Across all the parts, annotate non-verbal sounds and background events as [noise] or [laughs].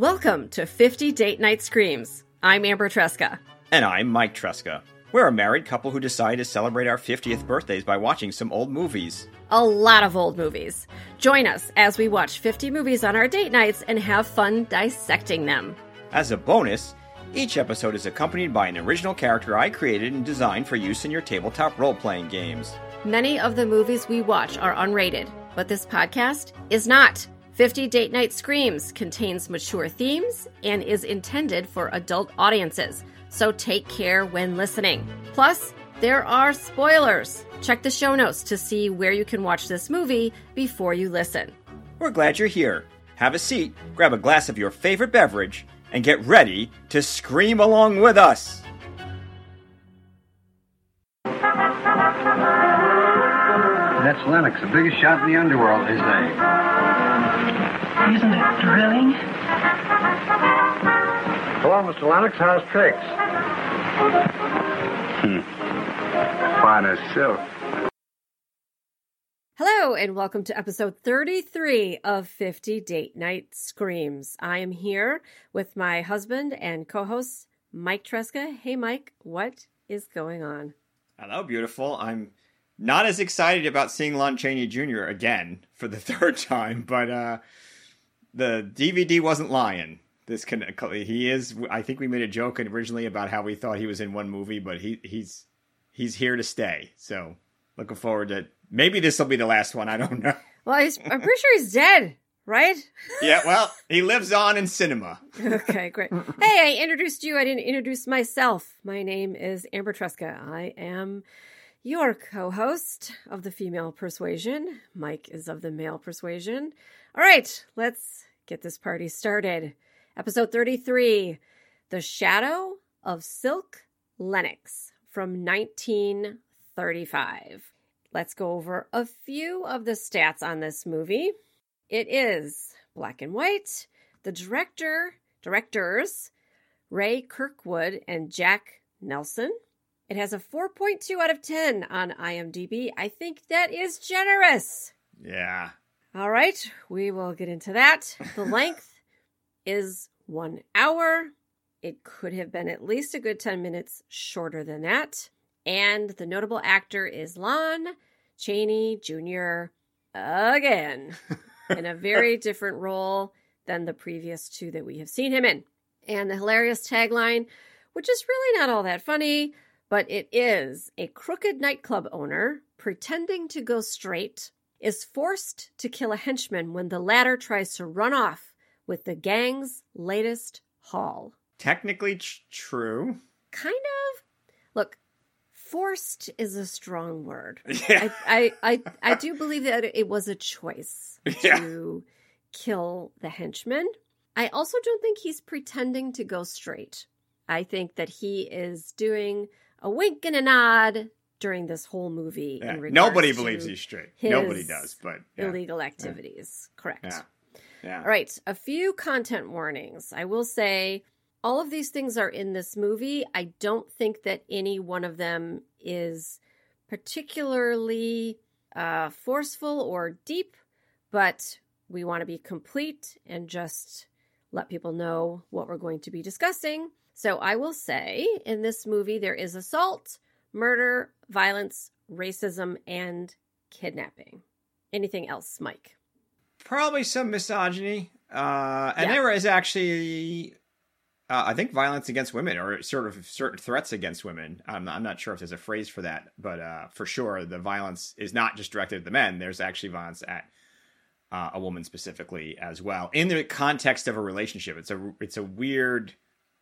Welcome to 50 Date Night Screams. I'm Amber Tresca. And I'm Mike Tresca. We're a married couple who decide to celebrate our 50th birthdays by watching some old movies. A lot of old movies. Join us as we watch 50 movies on our date nights and have fun dissecting them. As a bonus, each episode is accompanied by an original character I created and designed for use in your tabletop role playing games. Many of the movies we watch are unrated, but this podcast is not. 50 Date Night Screams contains mature themes and is intended for adult audiences, so take care when listening. Plus, there are spoilers. Check the show notes to see where you can watch this movie before you listen. We're glad you're here. Have a seat, grab a glass of your favorite beverage, and get ready to scream along with us. That's Lennox, the biggest shot in the underworld, they say. Isn't it thrilling? Hello, Mr. Lennox. How's tricks? Hmm. Fine as silk. Hello, and welcome to episode 33 of 50 Date Night Screams. I am here with my husband and co host, Mike Tresca. Hey, Mike, what is going on? Hello, beautiful. I'm not as excited about seeing Lon Chaney Jr. again for the [laughs] third time, but uh, the DVD wasn't lying. This can he is. I think we made a joke originally about how we thought he was in one movie, but he he's he's here to stay. So looking forward to maybe this will be the last one. I don't know. [laughs] Well, he's, I'm pretty sure he's dead, right? [laughs] yeah. Well, he lives on in cinema. okay, great. Hey, I introduced you. I didn't introduce myself. My name is Amber Tresca. I am your co host of the female persuasion. Mike is of the male persuasion. All right, let's get this party started. Episode 33 The Shadow of Silk Lennox from 1935. Let's go over a few of the stats on this movie. It is black and white. The director, directors, Ray Kirkwood and Jack Nelson. It has a 4.2 out of 10 on IMDb. I think that is generous. Yeah. All right, we will get into that. The [laughs] length is one hour. It could have been at least a good 10 minutes shorter than that. And the notable actor is Lon Chaney Jr. again [laughs] in a very different role than the previous two that we have seen him in. And the hilarious tagline, which is really not all that funny, but it is a crooked nightclub owner pretending to go straight is forced to kill a henchman when the latter tries to run off with the gang's latest haul. Technically tr- true. Kind of. Look, forced is a strong word. [laughs] Yeah. I, I, I, I do believe that it was a choice [laughs] Yeah. to kill the henchman. I also don't think he's pretending to go straight. I think that he is doing a wink and a nod during this whole movie. Yeah. Nobody believes he's straight. Nobody does, but yeah. illegal activities. Correct. Yeah. Yeah. All right, a few content warnings. I will say all of these things are in this movie. I don't think that any one of them is particularly uh, forceful or deep, but we want to be complete and just let people know what we're going to be discussing. So I will say in this movie, there is assault, murder, violence, racism, and kidnapping. Anything else, Mike? Probably some misogyny. Uh, and Yeah. there is actually, uh, I think, violence against women or sort of certain threats against women. I'm, I'm not sure if there's a phrase for that, but uh, for sure, the violence is not just directed at the men. There's actually violence at uh, a woman specifically as well in the context of a relationship. It's a it's a weird.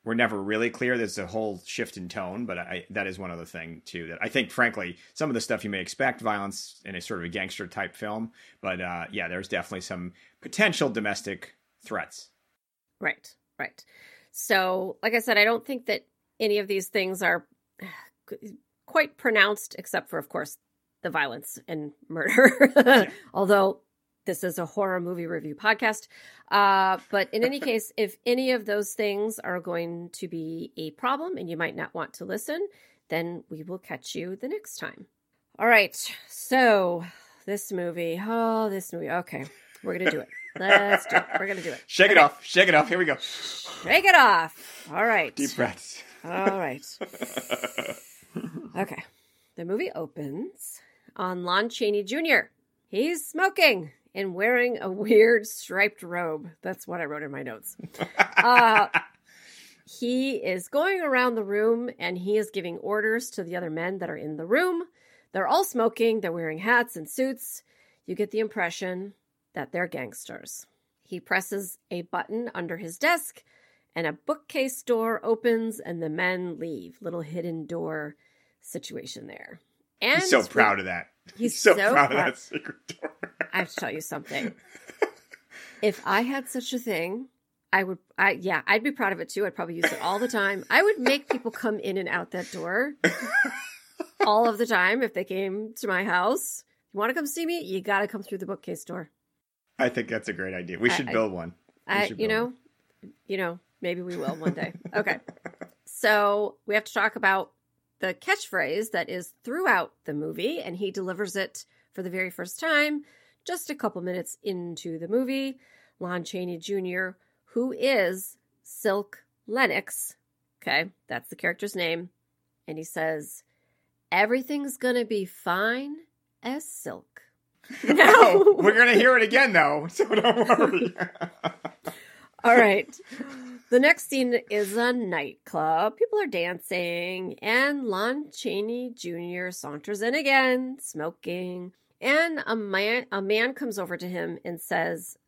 We're never really clear. There's a whole shift in tone, but I, that is one other thing too. That I think, frankly, some of the stuff you may expect violence in a sort of a gangster type film, but uh, yeah, there's definitely some potential domestic threats. Right, right. So, like I said, I don't think that any of these things are [sighs] quite pronounced, except for, of course, the violence and murder. [laughs] Although this is a horror movie review podcast. Uh, but in any [laughs] case, if any of those things are going to be a problem and you might not want to listen, then we will catch you the next time. All right. So, this movie. Oh, this movie. Okay. We're going to do it. Let's do it. We're gonna do it. [laughs] Shake it off. Shake it off. Here we go. Shake it off. All right. Deep breaths. All right. [laughs] Okay. The movie opens on Lon Chaney Jr. He's smoking and wearing a [laughs] weird striped robe. That's what I wrote in my notes. Uh, [laughs] he is going around the room and he is giving orders to the other men that are in the room. They're all smoking, they're wearing hats and suits. You get the impression that they're gangsters. He presses a button under his desk and a bookcase door opens and the men leave. Little hidden door situation there. And He's so proud of that. He's so, so proud, proud. of that secret door. I have to tell you something. if I had such a thing, I would I yeah, I'd be proud of it too. I'd probably use it all the time. I would make people come in and out that door [laughs] all of the time if they came to my house. You want to come see me? You got to come through the bookcase door. I think that's a great idea. We I- should I- build one. We I, should you build know, you know, maybe we will one day. [laughs] Okay. so we have to talk about the catchphrase that is throughout the movie, and he delivers it for the very first time just a couple minutes into the movie. Lon Chaney Jr., who is Silk Lennox. Okay, that's the character's name. And he says, Everything's gonna be fine as silk. [laughs] No, we're gonna hear it again though, so don't worry. [laughs] All right. [laughs] The next scene is a nightclub. People are dancing, and Lon Chaney Jr. saunters in again, smoking. And a man, a man comes over to him and says,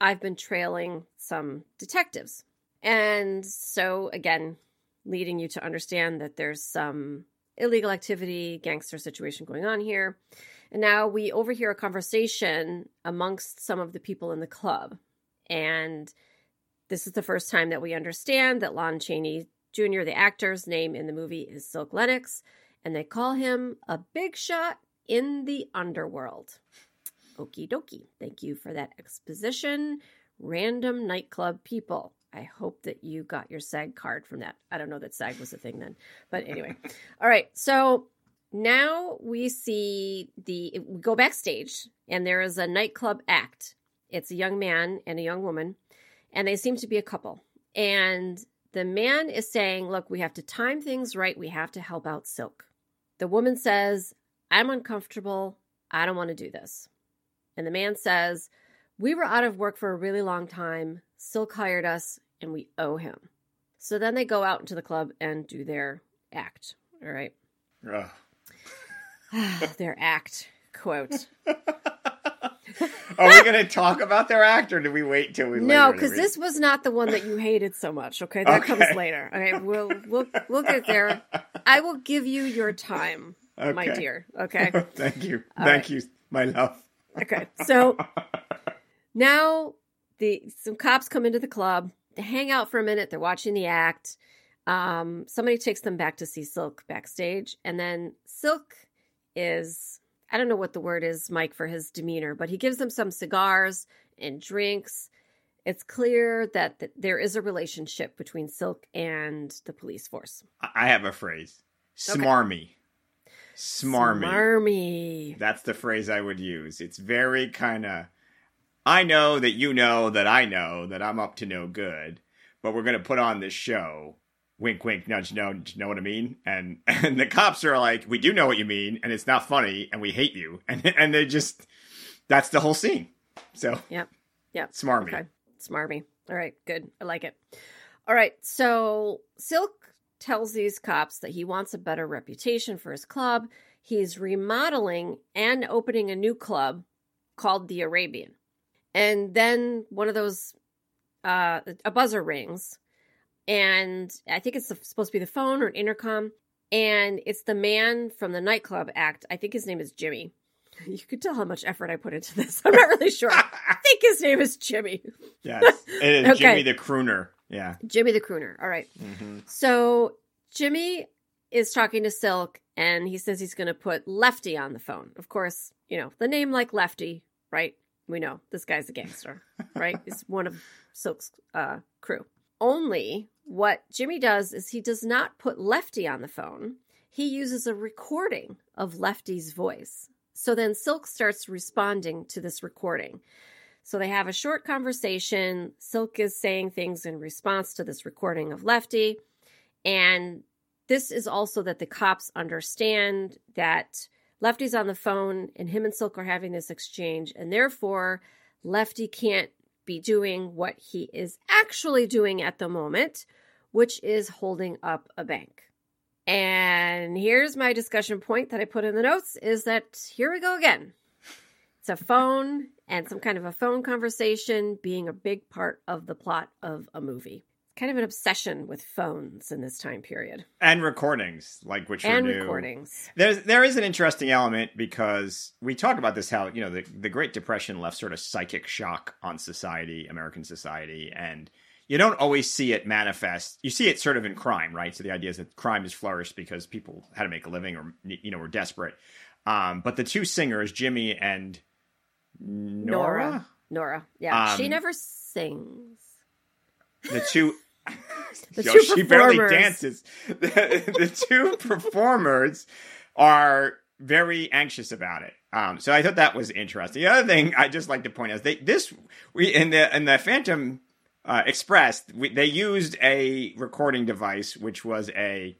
"I've been trailing some detectives." And so, again, leading you to understand that there's some illegal activity, gangster situation going on here. And now we overhear a conversation amongst some of the people in the club. And this is the first time that we understand that Lon Chaney Jr., the actor's name in the movie, is Silk Lennox, and they call him a big shot in the underworld. Okie dokie. Thank you for that exposition. Random nightclub people. I hope that you got your SAG card from that. I don't know that SAG was a thing then. But anyway. [laughs] All right. So now we see the we go backstage and there is a nightclub act. It's a young man and a young woman and they seem to be a couple. And the man is saying, Look, we have to time things right. We have to help out Silk. The woman says, I'm uncomfortable. I don't want to do this. And the man says, We were out of work for a really long time. Silk hired us and we owe him. So then they go out into the club and do their act. All right. [sighs] Their act quote. [laughs] Are we gonna talk about their act, or do we wait till we? No, because this was not the one that you hated so much. Okay, that comes later. Okay, we'll we'll we'll get there. I will give you your time, my dear. Okay, [laughs] Thank you, All thank right. you, my love. okay. So [laughs] now the some cops come into the club. They hang out for a minute. They're watching the act. Um, somebody takes them back to see Silk backstage, and then Silk is I don't know what the word is, Mike, for his demeanor, but he gives them some cigars and drinks. It's clear that th- there is a relationship between Silk and the police force. I- have a phrase: Okay. smarmy, smarmy. Smarmy. That's the phrase I would use. It's very kind of. I know that you know that I know that I'm up to no good, but we're gonna put on this show. Wink, wink, nudge, nudge. You know what I mean? And [laughs] and the cops are like, "We do know what you mean, and it's not funny, and we hate you." And [laughs] and they just that's the whole scene. So Yep. Yep. smarmy. Okay. Smarmy. All right. Good. I like it. All right. So Silk tells these cops that he wants a better reputation for his club. He's remodeling and opening a new club called the Arabian. And then one of those, uh, a buzzer rings. And I think it's supposed to be the phone or an intercom. And it's the man from the nightclub act. I think his name is Jimmy. [laughs] You could tell how much effort I put into this. I'm not really sure. I [laughs] think his name is Jimmy. Yes, it is [laughs] Okay. Jimmy the crooner. Yeah. Jimmy the crooner. All right. hmm So Jimmy is talking to Silk and he says he's going to put Lefty on the phone. Of course, you know, the name like Lefty, right? We know this guy's a gangster, right? He's one of Silk's uh, crew. Only what Jimmy does is he does not put Lefty on the phone. He uses a recording of Lefty's voice. So then Silk starts responding to this recording. So they have a short conversation. Silk is saying things in response to this recording of Lefty. And this is also that the cops understand that Lefty's on the phone and him and Silk are having this exchange. And therefore, Lefty can't be doing what he is actually doing at the moment, which is holding up a bank. And here's my discussion point that I put in the notes is that here we go again. It's a phone and some kind of a phone conversation being a big part of the plot of a movie. Kind of an obsession with phones in this time period. And recordings, like which and are new. recordings. There's there is an interesting element because we talk about this how you know the the Great Depression left sort of psychic shock on society, American society, and you don't always see it manifest. You see it sort of in crime, right? So the idea is that crime has flourished because people had to make a living or you know were desperate. Um, but the two singers, Jimmy and Nora, Nora. Yeah. she Um, never sings. the two. [laughs] The Yo, two she barely dances. [laughs] The, the two [laughs] performers are very anxious about it. Um, so I thought that was interesting. The other thing I just like to point out is they this we in the in the Phantom uh, Express we, they used a recording device which was a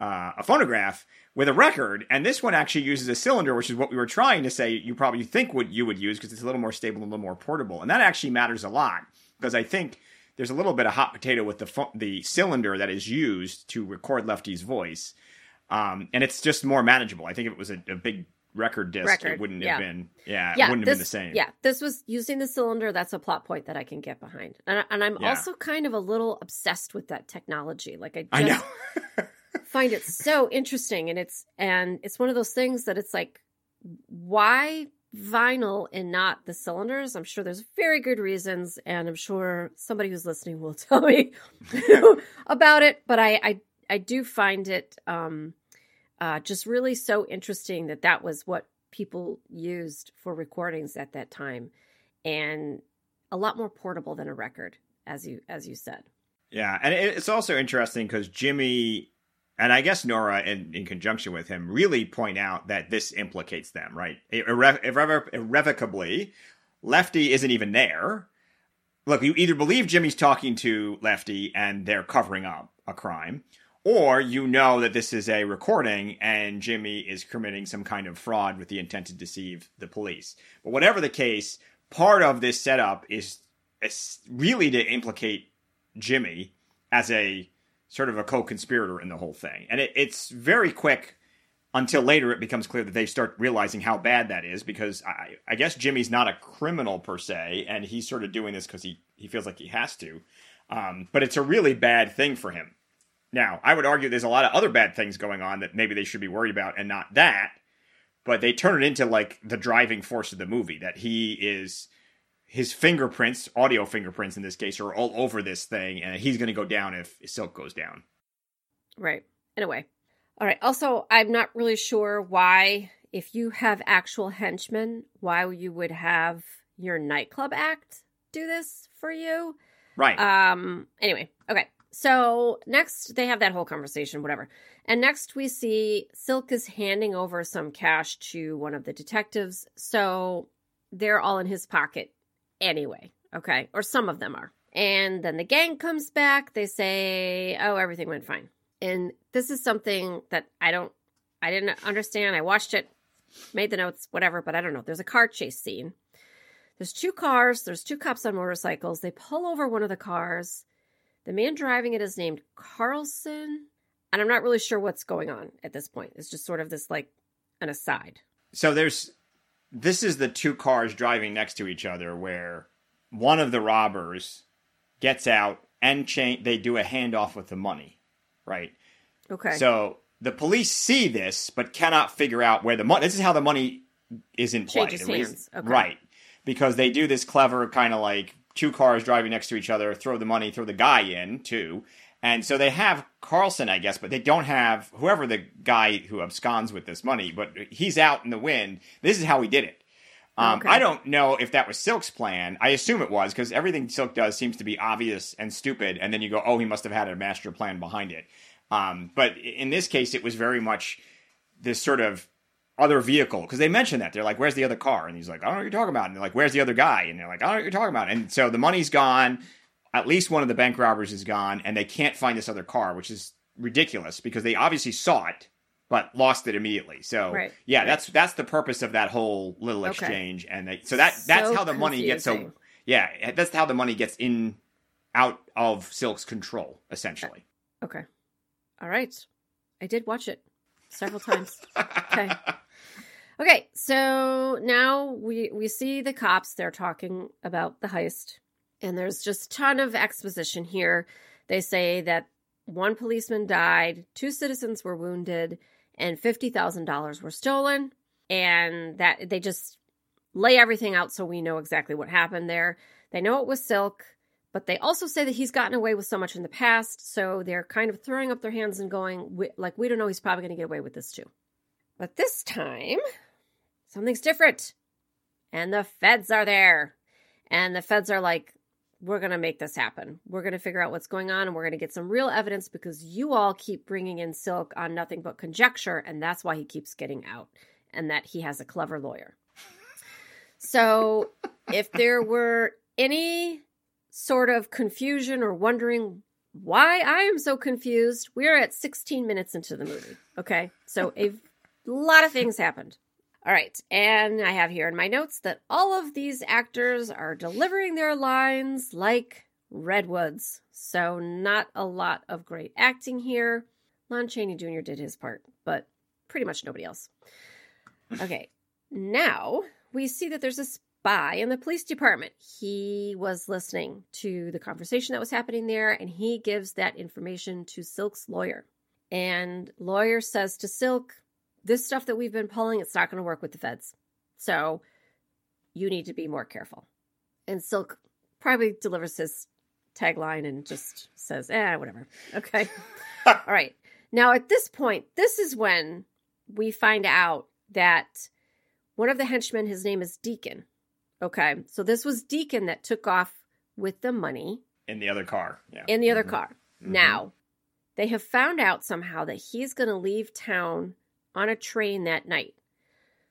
uh, a phonograph with a record, and this one actually uses a cylinder, which is what we were trying to say. You probably think what you would use because it's a little more stable and a little more portable, and that actually matters a lot because I think there's a little bit of hot potato with the pho- the cylinder that is used to record Lefty's voice, um, and it's just more manageable. I think if it was a, a big record disc, Record, it wouldn't yeah. have been. Yeah, yeah, it wouldn't this, have been the same. Yeah, this was using the cylinder. That's a plot point that I can get behind, and, and I'm Yeah. also kind of a little obsessed with that technology. Like I just I know. [laughs] find it so interesting, and it's and it's one of those things that it's like, why vinyl and not the cylinders? I'm sure there's very good reasons, and I'm sure somebody who's listening will [laughs] tell me [laughs] about it. But I I, I do find it um, uh, just really so interesting that that was what people used for recordings at that time, and a lot more portable than a record, as you as you said. Yeah, and it's also interesting because Jimmy and I guess Nora, in, in conjunction with him, really point out that this implicates them, right? Irre- irrevo- irrevocably, Lefty isn't even there. Look, you either believe Jimmy's talking to Lefty and they're covering up a crime, or you know that this is a recording and Jimmy is committing some kind of fraud with the intent to deceive the police. But whatever the case, part of this setup is, is really to implicate Jimmy as a sort of a co-conspirator in the whole thing. And it, it's very quick until later it becomes clear that they start realizing how bad that is because I, I guess Jimmy's not a criminal per se, and he's sort of doing this because he, he feels like he has to. Um, but it's a really bad thing for him. Now, I would argue there's a lot of other bad things going on that maybe they should be worried about and not that. But they turn it into like the driving force of the movie that he is his fingerprints, audio fingerprints in this case, are all over this thing, and he's going to go down if Silk goes down. Right. In a way. All right. Also, I'm not really sure why, if you have actual henchmen, why you would have your nightclub act do this for you. Right. Um. Anyway. Okay. So next, they have that whole conversation, whatever. And next, we see Silk is handing over some cash to one of the detectives. So they're all in his pocket anyway. Okay. Or some of them are. And then the gang comes back. They say, oh, everything went fine. And this is something that I don't, I didn't understand. I watched it, made the notes, whatever, but I don't know. There's a car chase scene. There's two cars. There's two cops on motorcycles. They pull over one of the cars. The man driving it is named Carlson. And I'm not really sure what's going on at this point. It's just sort of this like an aside. so there's this is the two cars driving next to each other where one of the robbers gets out and chain they do a handoff with the money, right? Okay. So the police see this but cannot figure out where the money. This is how the money is in play. Hands. Okay. Right. Because they do this clever kind of like two cars driving next to each other, throw the money, throw the guy in too. And so they have Carlson, I guess, but they don't have whoever the guy who absconds with this money, but he's out in the wind. This is how he did it. Um, Okay. I don't know if that was Silk's plan. I assume it was because everything Silk does seems to be obvious and stupid. And then you go, oh, he must have had a master plan behind it. Um, but in this case, it was very much this sort of other vehicle because they mentioned that they're like, "Where's the other car?" And he's like, "I don't know what you're talking about." And they're like, "Where's the other guy?" And they're like, "I don't know what you're talking about." And so the money's gone. At least one of the bank robbers is gone, and they can't find this other car, which is ridiculous because they obviously saw it but lost it immediately. So Right, yeah, right. that's that's the purpose of that whole little Okay. exchange, and they, so that that's So how the money gets so yeah, that's how the money gets in out of Silk's control essentially. Uh, okay. All right. I did watch it several times. Okay. [laughs] Okay, so now we we see the cops. They're talking about the heist, and there's just a ton of exposition here. They say that one policeman died, two citizens were wounded, and fifty thousand dollars were stolen, and that they just lay everything out so we know exactly what happened there. They know it was Silk, but they also say that he's gotten away with so much in the past, so they're kind of throwing up their hands and going, "We- like, we don't know, he's probably going to get away with this too. But this time, something's different. And the feds are there. And the feds are like, we're going to make this happen. We're going to figure out what's going on and we're going to get some real evidence because you all keep bringing in Silk on nothing but conjecture. And that's why he keeps getting out and that he has a clever lawyer. So [laughs] if there were any sort of confusion or wondering why I am so confused, we're at 16 minutes into the movie. Okay. So a lot of things happened. All right. And I have here in my notes that all of these actors are delivering their lines like redwoods. So not a lot of great acting here. Lon Chaney Jr. did his part, but pretty much nobody else. [laughs] Okay. Now we see that there's a spy in the police department. He was listening to the conversation that was happening there, and he gives that information to Silk's lawyer. And lawyer says to Silk, "This stuff that we've been pulling, it's not going to work with the feds. So you need to be more careful." And Silk probably delivers his tagline and just says, "Eh, whatever." Okay. [laughs] All right. Now at this point, this is when we find out that one of the henchmen, his name is Deacon. Okay. So this was Deacon that took off with the money in the other car. Yeah. in the other Mhm. car. Mhm. Now, they have found out somehow that he's going to leave town on a train that night.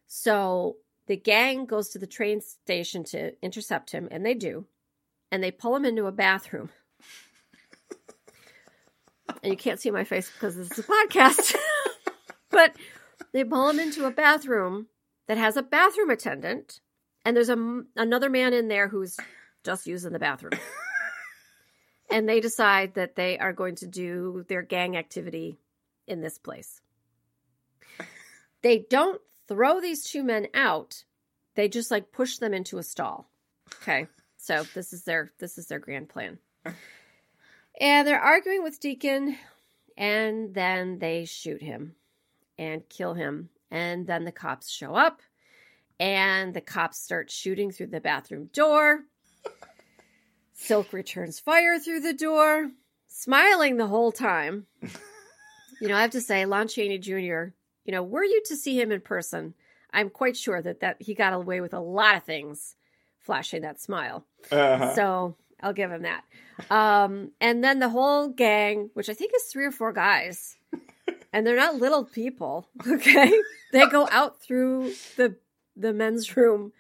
So the gang goes to the train station to intercept him, and they do. And they pull him into a bathroom. [laughs] and you can't see my face because this is a podcast. [laughs] but they pull him into a bathroom that has a bathroom attendant, and there's a, another man in there who's just using the bathroom [laughs] and they decide that they are going to do their gang activity in this place. They don't throw these two men out. They just like push them into a stall. Okay. So this is their this is their grand plan. And they're arguing with Deacon and then they shoot him and kill him. And then the cops show up and the cops start shooting through the bathroom door. Silk returns fire through the door, smiling the whole time. you know, I have to say, Lon Chaney Jr., you know, were you to see him in person, I'm quite sure that, that he got away with a lot of things flashing that smile. Uh-huh. So I'll give him that. Um, and then the whole gang, which I think is three or four guys, [laughs] and they're not little people, [laughs] okay? They go out through the the men's room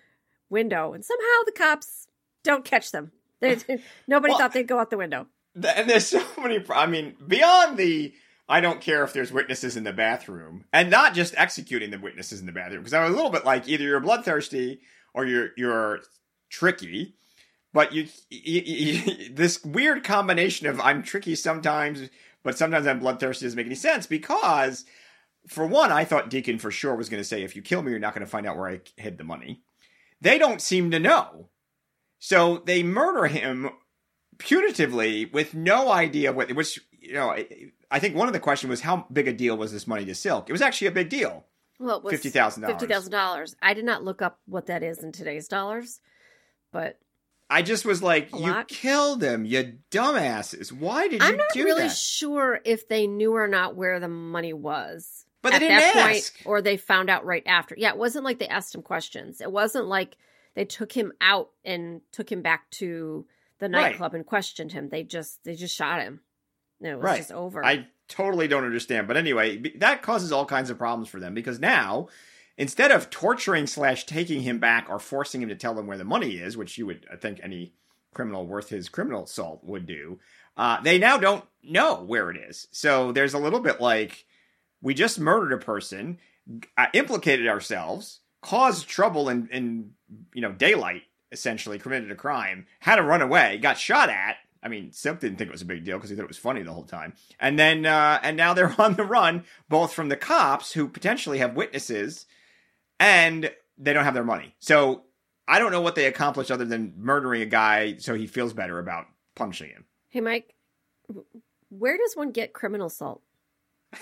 window, and somehow the cops don't catch them. They, [laughs] nobody Well- thought they'd go out the window. And there's so many. I mean, beyond the I don't care if there's witnesses in the bathroom, and not just executing the witnesses in the bathroom, because I'm a little bit like either you're bloodthirsty or you're you're tricky. But you, you, you [laughs] this weird combination of I'm tricky sometimes, but sometimes I'm bloodthirsty doesn't make any sense because, for one, I thought Deacon for sure was going to say, "If you kill me, you're not going to find out where I hid the money." They don't seem to know, so they murder him punitively with no idea what which you know I- think one of the questions was how big a deal was this money to Silk? It was actually a big deal. Well, it was Fifty thousand fifty dollars. thousand dollars. I did not look up what that is in today's dollars, but I just was like, you lot. killed him, you dumbasses. Why did you I'm not do really that? sure if they knew or not where the money was. But they at didn't that ask. point, or they found out right after. Yeah, it wasn't like they asked him questions. It wasn't like they took him out and took him back to the Right. nightclub and questioned him. They just they just shot him. No, it was Right. just over. I totally don't understand. But anyway, that causes all kinds of problems for them because now instead of torturing slash taking him back or forcing him to tell them where the money is, which you would I think any criminal worth his criminal salt would do, uh, they now don't know where it is. So there's a little bit like we just murdered a person, uh, implicated ourselves, caused trouble in, in you know daylight, essentially committed a crime, had to run away, got shot at. I mean, Silk didn't think it was a big deal because he thought it was funny the whole time. And then, uh, and now they're [laughs] on the run, both from the cops who potentially have witnesses, and they don't have their money. So I don't know what they accomplished other than murdering a guy so he feels better about punching him. Hey, Mike, where does one get criminal salt? [laughs]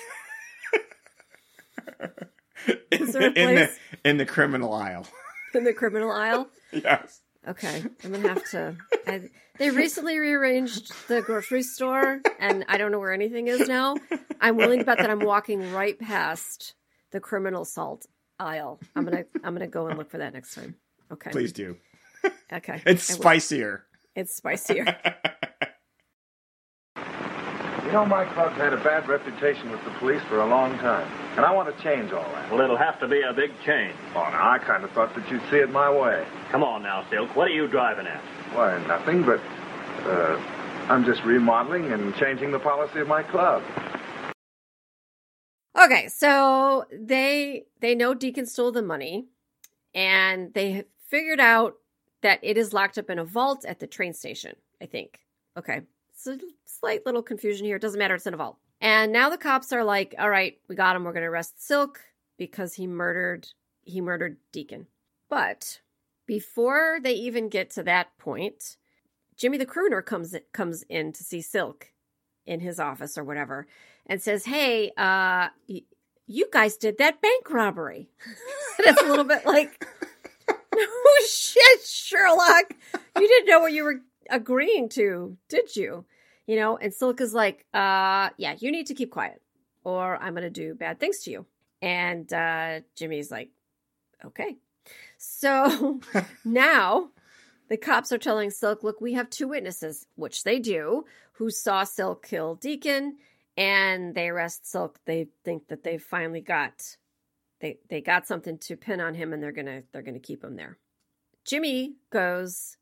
in, there a in the in the criminal aisle. In the criminal aisle? [laughs] yes. Okay, [laughs] I'm gonna have to. I, they recently rearranged the grocery store, and I don't know where anything is now. I'm willing to bet that I'm walking right past the criminal salt aisle. I'm gonna I'm gonna go and look for that next time. Okay. Please do. Okay. It's I will. spicier. It's spicier. [laughs] You know, my club's had a bad reputation with the police for a long time, and I want to change all that. Well, it'll have to be a big change. Oh, now, I kind of thought that you'd see it my way. Come on now, Silk. What are you driving at? Why, nothing, but uh, I'm just remodeling and changing the policy of my club. Okay, so they they know Deacon stole the money, and they figured out that it is locked up in a vault at the train station. I think. Okay, it's a slight little confusion here. It doesn't matter. It's in a vault. And now the cops are like, "All right, we got him. We're going to arrest Silk because he murdered he murdered Deacon." But before they even get to that point, Jimmy the crooner comes comes in to see Silk in his office or whatever and says, "Hey, uh, y- you guys did that bank robbery." [laughs] it's a little bit like, "No [laughs] shit, Sherlock, you didn't know what you were agreeing to, did you?" You know. And Silk is like, "Uh, yeah, you need to keep quiet, or I'm going to do bad things to you." And uh, Jimmy's like, "Okay." So [laughs] [laughs] now the cops are telling Silk, look, we have two witnesses, which they do, who saw Silk kill Deacon, and they arrest Silk. They think that they've finally got they they got something to pin on him and they're gonna they're gonna keep him there. Jimmy goes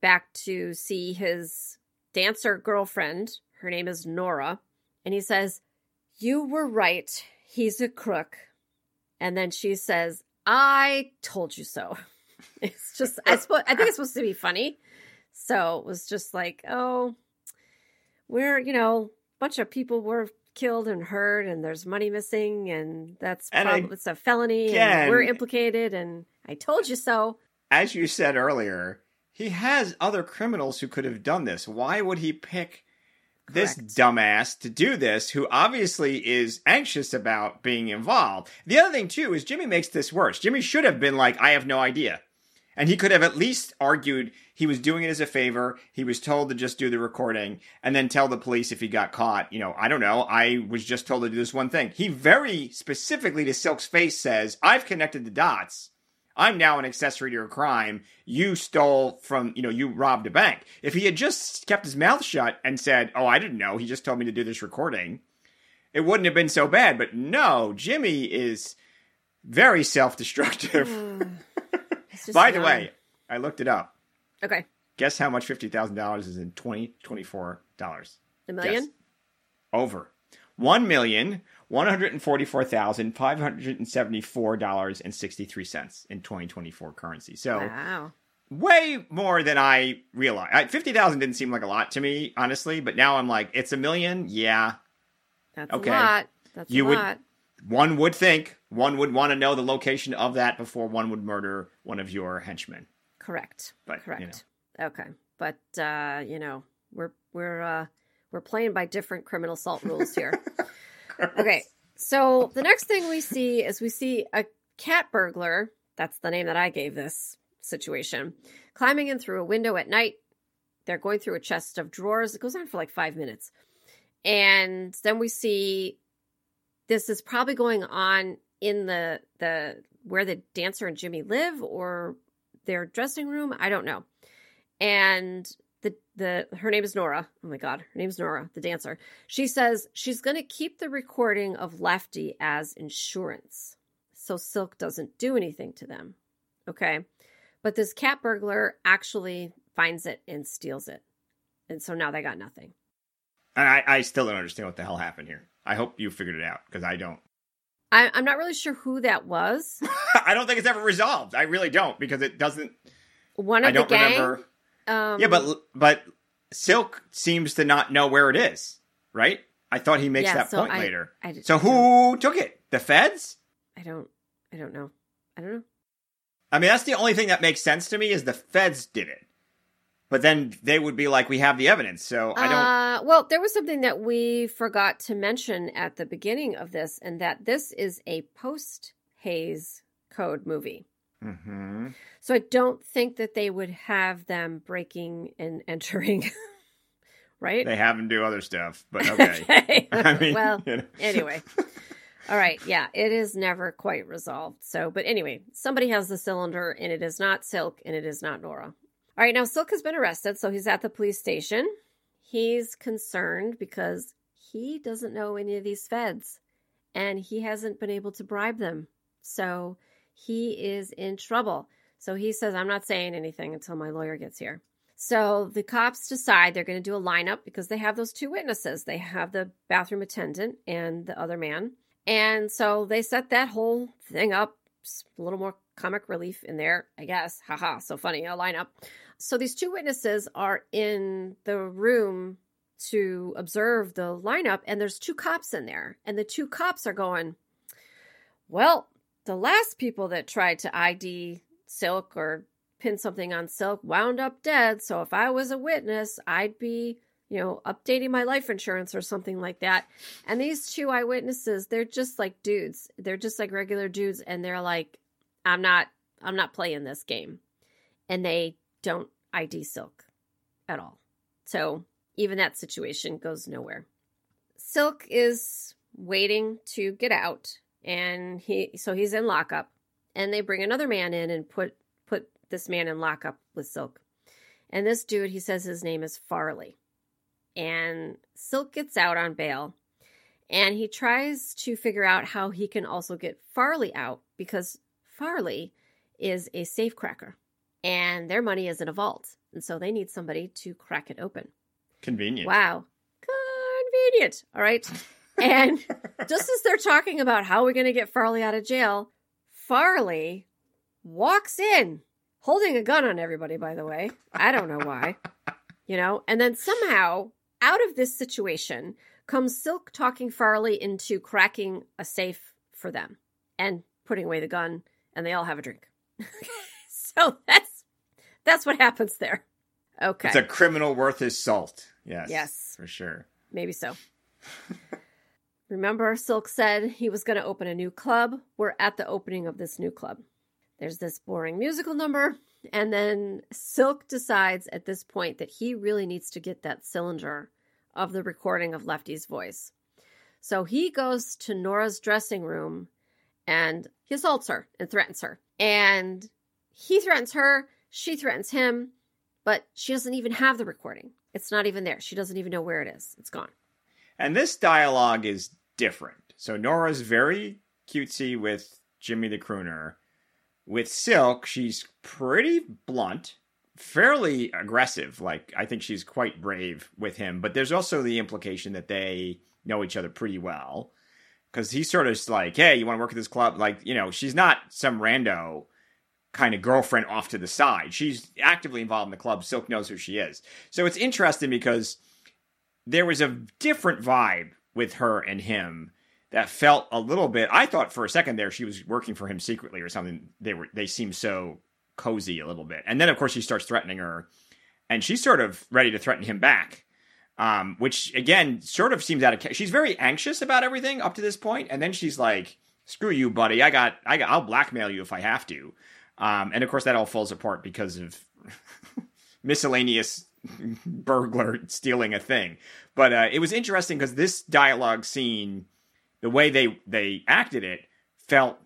back to see his dancer girlfriend. Her name is Nora, and he says, You were right, he's a crook. And then she says, I told you so. [laughs] It's just I suppose I think it's supposed to be funny. So it was just like, oh, we're you know, a bunch of people were killed and hurt, and there's money missing, and that's And I- it's a felony, again- and we're implicated, and I told you so. As you said earlier, he has other criminals who could have done this. Why would he pick this Correct. dumbass to do this who obviously is anxious about being involved? The other thing too is Jimmy makes this worse. Jimmy should have been like, I have no idea. And he could have at least argued he was doing it as a favor. He was told to just do the recording and then tell the police if he got caught. You know, I don't know. I was just told to do this one thing. He very specifically to Silk's face says, I've connected the dots. I'm now an accessory to a crime. You stole from, you know, you robbed a bank. If he had just kept his mouth shut and said, Oh, I didn't know. He just told me to do this recording, it wouldn't have been so bad. But no, Jimmy is very self destructive. Hmm. [laughs] Just By the way, I looked it up. okay, Guess how much fifty thousand dollars is in twenty twenty four dollars? a million. Yes. Over one million one hundred and forty four thousand five hundred and seventy four dollars and sixty three cents in twenty twenty four currency. So Wow. way more than I realized. Fifty thousand didn't seem like a lot to me, honestly, but now I'm like, it's a million. Yeah, That's Okay. a lot. That's You a would- lot. one would think one would want to know the location of that before one would murder one of your henchmen. Correct. But, you Correct. Okay. But uh, you know, we're we're uh we're playing by different criminal salt rules here. [laughs] okay. So the next thing we see is we see a cat burglar, that's the name that I gave this situation, climbing in through a window at night. They're going through a chest of drawers. It goes on for like five minutes. And then we see this is probably going on in the the where the dancer and Jimmy live or their dressing room. I don't know. And the the her name is Nora. Oh my god, her name is Nora, the dancer. She says she's going to keep the recording of Lefty as insurance. so Silk doesn't do anything to them. Okay. But this cat burglar actually finds it and steals it. And so now they got nothing. And I, I still don't understand what the hell happened here. I hope you figured it out because I don't. I, I'm not really sure who that was. [laughs] I don't think it's ever resolved. I really don't because it doesn't. One of the don't gang. remember. Um, Yeah, but but Silk seems to not know where it is, right? I thought he makes Yeah, that so point I- later. I did- so I who took it? The feds? I don't. I don't know. I don't know. I mean, that's the only thing that makes sense to me is the feds did it. But then they would be like, "We have the evidence," so I don't. Uh, well, there was something that we forgot to mention at the beginning of this, and that this is a post Hayes Code movie. Hmm So I don't think that they would have them breaking and entering, [laughs] right? They have them do other stuff, but [laughs] okay. Okay. [laughs] I mean, well, you know. anyway. All right. Yeah, it is never quite resolved. So, but anyway, somebody has the cylinder, and it is not Silk, and it is not Nora. All right. Now, Silk has been arrested, so he's at the police station. He's concerned because he doesn't know any of these feds, and he hasn't been able to bribe them. So he is in trouble. So he says, I'm not saying anything until my lawyer gets here. So the cops decide they're going to do a lineup because they have those two witnesses. They have the bathroom attendant and the other man. And so they set that whole thing up. A little more comic relief in there, I guess. Haha, so funny, a lineup. So these two witnesses are in the room to observe the lineup, and there's two cops in there. And the two cops are going, Well, the last people that tried to ID Silk or pin something on Silk wound up dead. So if I was a witness, I'd be, you know, updating my life insurance or something like that. And these two eyewitnesses, they're just like dudes. They're just like regular dudes and they're like I'm not I'm not playing this game. And they don't ID Silk at all. So even that situation goes nowhere. Silk is waiting to get out and he so he's in lockup and they bring another man in and put put this man in lockup with Silk. And this dude, he says his name is Farley. And Silk gets out on bail and he tries to figure out how he can also get Farley out because Farley is a safe cracker and their money is in a vault. And so they need somebody to crack it open. Convenient. Wow. Convenient. All right. And [laughs] just as they're talking about how we're going to get Farley out of jail, Farley walks in holding a gun on everybody, by the way. I don't know why. You know, and then somehow out of this situation comes Silk talking Farley into cracking a safe for them and putting away the gun, and they all have a drink. [laughs] so that's that's what happens there. Okay. It's a criminal worth his salt. Yes. Yes. For sure. Maybe so. [laughs] Remember, Silk said he was going to open a new club. We're at the opening of this new club. There's this boring musical number, and then Silk decides at this point that he really needs to get that cylinder of the recording of Lefty's voice. So he goes to Nora's dressing room and he assaults her and threatens her. And he threatens her, she threatens him, but she doesn't even have the recording. It's not even there. She doesn't even know where it is. It's gone. And this dialogue is different. So Nora's very cutesy with Jimmy the crooner. With Silk, she's pretty blunt, fairly aggressive. Like I think she's quite brave with him, but there's also the implication that they know each other pretty well. Cuz he's sort of like, "Hey, you want to work at this club?" Like, you know, she's not some rando kind of girlfriend off to the side. She's actively involved in the club. Silk knows who she is. So it's interesting because there was a different vibe with her and him that felt a little bit I thought for a second there she was working for him secretly or something. They were they seemed so cozy a little bit. And then of course he starts threatening her and she's sort of ready to threaten him back. Um, which again sort of seems out of she's very anxious about everything up to this point and then she's like screw you buddy I got I got I'll blackmail you if I have to. Um, and of course that all falls apart because of [laughs] miscellaneous [laughs] burglar stealing a thing. But uh, it was interesting because this dialogue scene, the way they they acted it, felt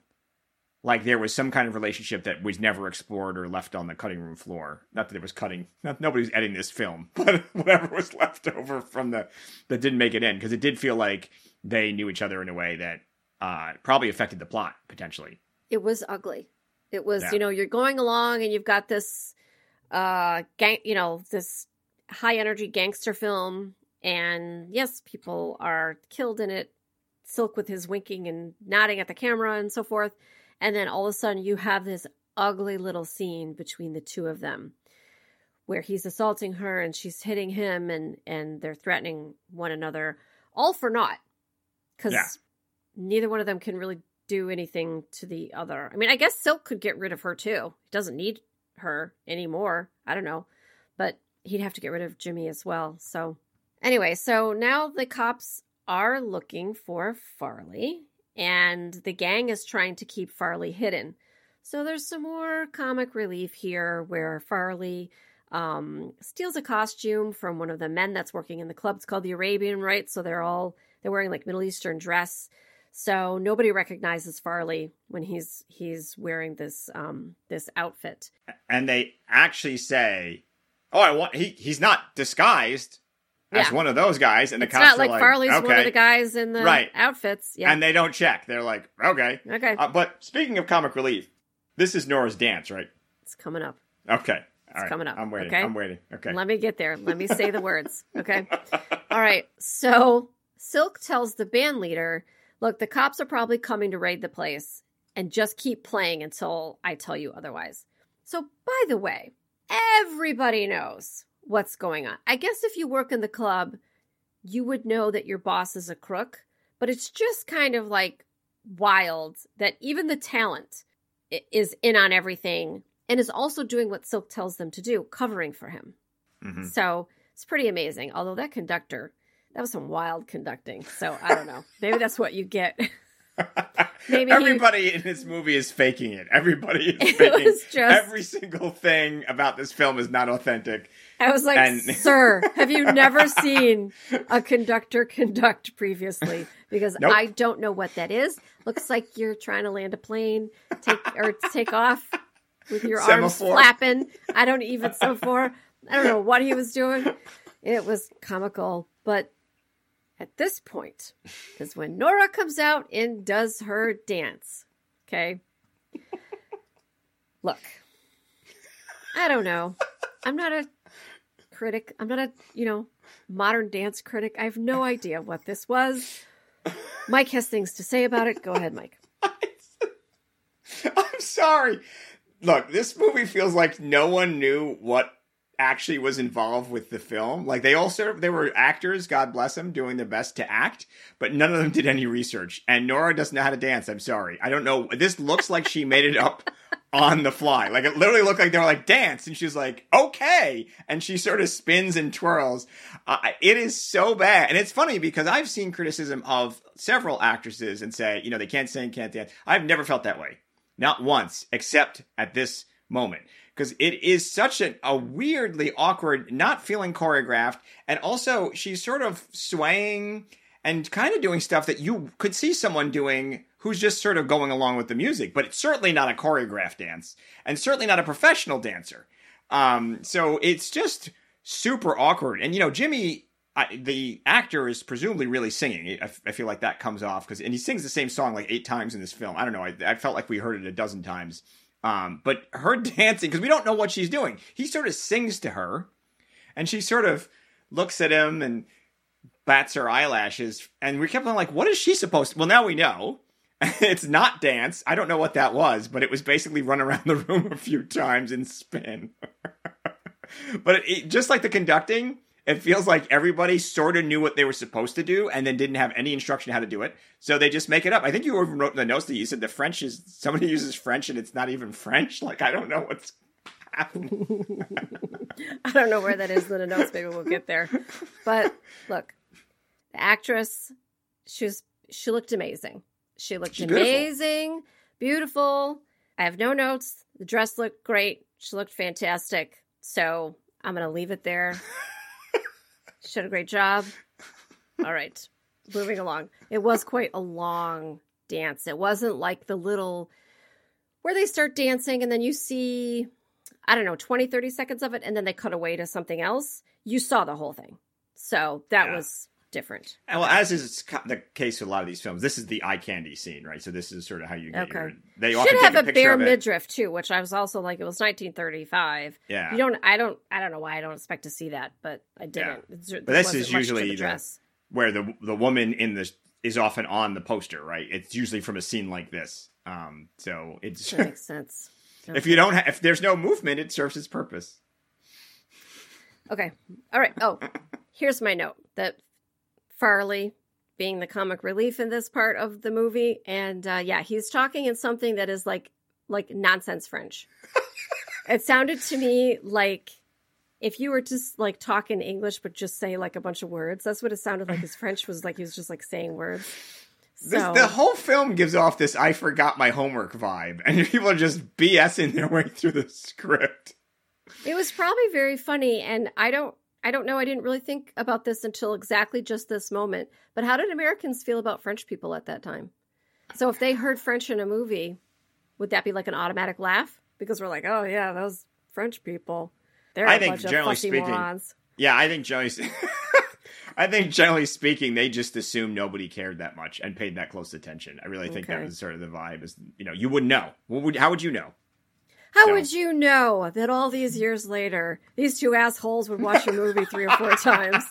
like there was some kind of relationship that was never explored or left on the cutting room floor. Not that it was cutting. Not, nobody was editing this film, [laughs] but whatever was left over from the that didn't make it in because it did feel like they knew each other in a way that uh, probably affected the plot potentially. It was ugly. It was, Yeah. you know, you're going along and you've got this uh gang, you know, this high energy gangster film and yes, people are killed in it. Silk with his winking and nodding at the camera and so forth. And then all of a sudden you have this ugly little scene between the two of them where he's assaulting her and she's hitting him and and they're threatening one another all for naught because Yeah. neither one of them can really do anything to the other i mean i guess silk could get rid of her too he doesn't need her anymore i don't know but he'd have to get rid of jimmy as well so anyway so now the cops are looking for farley and the gang is trying to keep farley hidden so there's some more comic relief here where farley um, steals a costume from one of the men that's working in the club. It's called the Arabian Rite. So they're all they're wearing like Middle Eastern dress. So nobody recognizes Farley when he's he's wearing this um this outfit. and they actually say, "Oh, I want he he's not disguised as Yeah. one of those guys." And the It's cops not like, like, Farley's okay. one of the guys in the Right. outfits. Yeah. and they don't check. They're like, "Okay." okay. Uh, but speaking of comic relief, this is Nora's dance, right? it's coming up. Okay, all right. coming up, I'm waiting. okay? I'm waiting. Okay. Let me get there. Let me say the words. Okay. [laughs] All right. So Silk tells the band leader, look, the cops are probably coming to raid the place and just keep playing until I tell you otherwise. So, by the way, everybody knows what's going on. I guess if you work in the club, you would know that your boss is a crook, but it's just kind of like wild that even the talent is in on everything and is also doing what Silk tells them to do, covering for him. Mhm. So it's pretty amazing. Although that conductor, that was some wild conducting. So I don't know. Maybe that's what you get. [laughs] Maybe he- Everybody in this movie is faking it. Everybody is [laughs] It faking was just- every single thing about this film is not authentic. I was like, And- sir, have you never [laughs] seen a conductor conduct previously? Because Nope. I don't know what that is. Looks like you're trying to land a plane, take or take off with your arms flapping. I don't even so far. I don't know what he was doing. It was comical, but at this point is when Nora comes out and does her dance. Okay. [laughs] Look, I don't know. I'm not a critic. I'm not a, you know, modern dance critic. I have no idea what this was. Mike has things to say about it. Go ahead, Mike. [laughs] I'm sorry. Look, this movie feels like no one knew what actually was involved with the film. Like they all sort of they were actors, God bless them, doing their best to act, but none of them did any research. And Nora doesn't know how to dance. I'm sorry. I don't know. This looks like she made it up [laughs] on the fly. Like it literally looked like they were like dance, and she's like okay, and she sort of spins and twirls. Uh, it is so bad, and it's funny because I've seen criticism of several actresses and say you know they can't sing, can't dance. I've never felt that way. Not once, except at this moment. Because it is such a, weirdly awkward, not feeling choreographed. And also, she's sort of swaying and kind of doing stuff that you could see someone doing who's just sort of going along with the music. But it's certainly not a choreographed dance, and certainly not a professional dancer. Um, so it's just super awkward. And, you know, Jimmy I, the actor is presumably really singing. I, I feel like that comes off because, and he sings the same song like eight times in this film. I don't know. I, I felt like we heard it a dozen times. Um, but her [laughs] dancing because we don't know what she's doing. He sort of sings to her, and she sort of looks at him and bats her eyelashes. And we kept on like, what is she supposed to? Well, now we know. [laughs] it's not dance. I don't know what that was, but it was basically run around the room [laughs] a few times and spin. but it, it- just like the conducting, it feels like everybody sort of knew what they were supposed to do and then didn't have any instruction how to do it. So they just make it up. I think you even wrote in the notes that you said the French is somebody uses French and it's not even French. Like I don't know what's happening. [laughs] I don't know where that is in the notes. Maybe we'll get there. But look, the actress, she was she looked amazing. She looked She's beautiful. amazing, beautiful. I have no notes. The dress looked great. She looked fantastic. So I'm gonna leave it there. [laughs] she did a great job. All right, moving along. It was quite a long dance. It wasn't like the little where they start dancing and then you see I don't know, 20, 30 seconds of it, and then they cut away to something else. You saw the whole thing. So that Yeah. was different. Well, as is the case with a lot of these films, this is the eye candy scene, right? So this is sort of how you get Okay. your. They often Should take have a, a, bare midriff too, which I was also like, it was 1935. Yeah. You don't, I don't, I don't know why I don't expect to see that, but I didn't. It's- there But this is usually the where the the woman in the is often on the poster, right? It's usually from a scene like this. Um, so it's That makes [laughs] sense. if you don't ha- if there's no movement, it serves its purpose. Okay. All right. Oh, here's my note that Farley being the comic relief in this part of the movie, and uh, yeah, he's talking in something that is like like nonsense French. [laughs] it sounded to me like if you were just like talking English but just say like a bunch of words. That's what it sounded like. His French was like he was just like saying words. This, So the whole film gives off this "I forgot my homework" vibe, and [laughs] people are just BSing their way through the script. It was probably very funny, and I don't, I don't know. I didn't really think about this until exactly just this moment. But how did Americans feel about French people at that time? So if they heard French in a movie, would that be like an automatic laugh? Because we're like, oh yeah, those French people, they're I a think bunch of generally fussy speaking- morons. Yeah, I think generally, [laughs] I think generally speaking, they just assumed nobody cared that much and paid that close attention. I really think that was sort of the vibe. Is you know, you wouldn't know. What would, how would you know? How would you know that all these years later, these two assholes would watch a movie three or four [laughs] times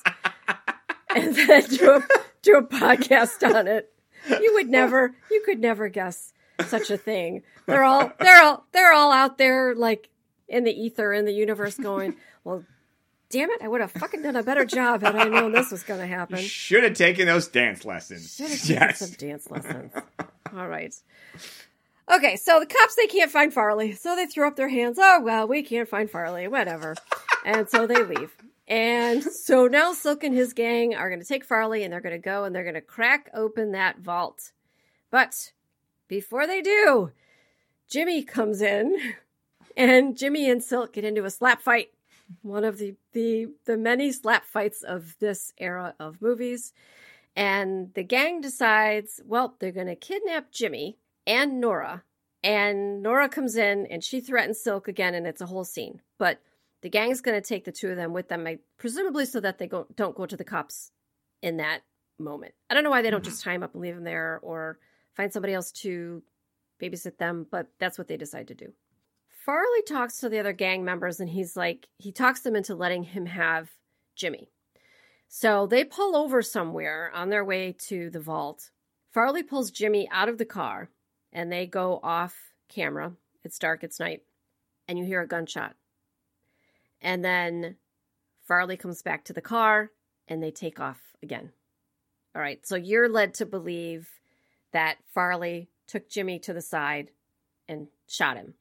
and then do a, do a podcast on it? You would never, you could never guess such a thing. They're all, they're all, they're all out there like in the ether in the universe going, well, damn it, I would have fucking done a better job had I known this was going to happen. Should have taken those dance lessons. Should have taken Yes. some dance lessons. [laughs] All right. Okay, so the cops they can't find Farley, so they throw up their hands. Oh well, we can't find Farley, whatever, and so they leave. And so now Silk and his gang are going to take Farley, and they're going to go and they're going to crack open that vault. But before they do, Jimmy comes in, and Jimmy and Silk get into a slap fight. One of the the the many slap fights of this era of movies. And the gang decides, well, they're going to kidnap Jimmy and Nora. And Nora comes in and she threatens Silk again, and it's a whole scene. But the gang's going to take the two of them with them, presumably so that they go, don't go to the cops in that moment. I don't know why they don't mm-hmm. just tie him up and leave him there or find somebody else to babysit them, but that's what they decide to do. Farley talks to the other gang members and he's like, he talks them into letting him have Jimmy. So they pull over somewhere on their way to the vault. Farley pulls Jimmy out of the car and they go off camera. It's dark, it's night, and you hear a gunshot. And then Farley comes back to the car and they take off again. All right, so you're led to believe that Farley took Jimmy to the side and shot him.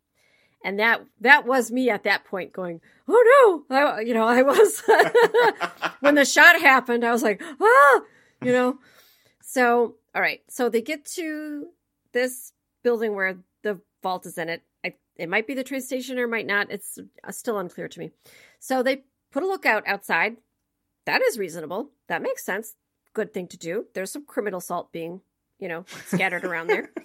And that that was me at that point going, "Oh no." I you know, I was [laughs] when the shot happened, I was like, "Ah!" you know. So, all right. So they get to this building where the vault is in it. I, it might be the train station or it might not. It's uh, still unclear to me. So they put a lookout outside. That is reasonable. That makes sense. Good thing to do. There's some criminal salt being, you know, scattered around there. [laughs]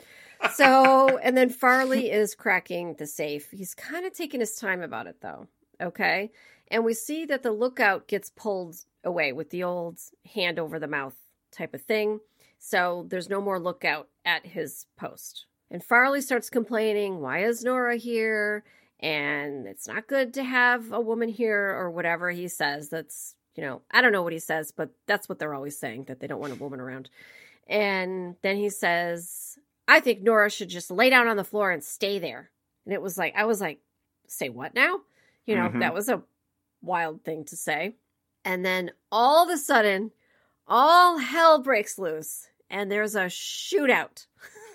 So, and then Farley is cracking the safe. He's kind of taking his time about it though. Okay. And we see that the lookout gets pulled away with the old hand over the mouth type of thing. So there's no more lookout at his post. And Farley starts complaining, why is Nora here? And it's not good to have a woman here or whatever he says. That's, you know, I don't know what he says, but that's what they're always saying that they don't want a woman around. And then he says, I think Nora should just lay down on the floor and stay there. And it was like, I was like, say what now? You know, Mhm. that was a wild thing to say. And then all of a sudden, all hell breaks loose and there's a shootout. [laughs]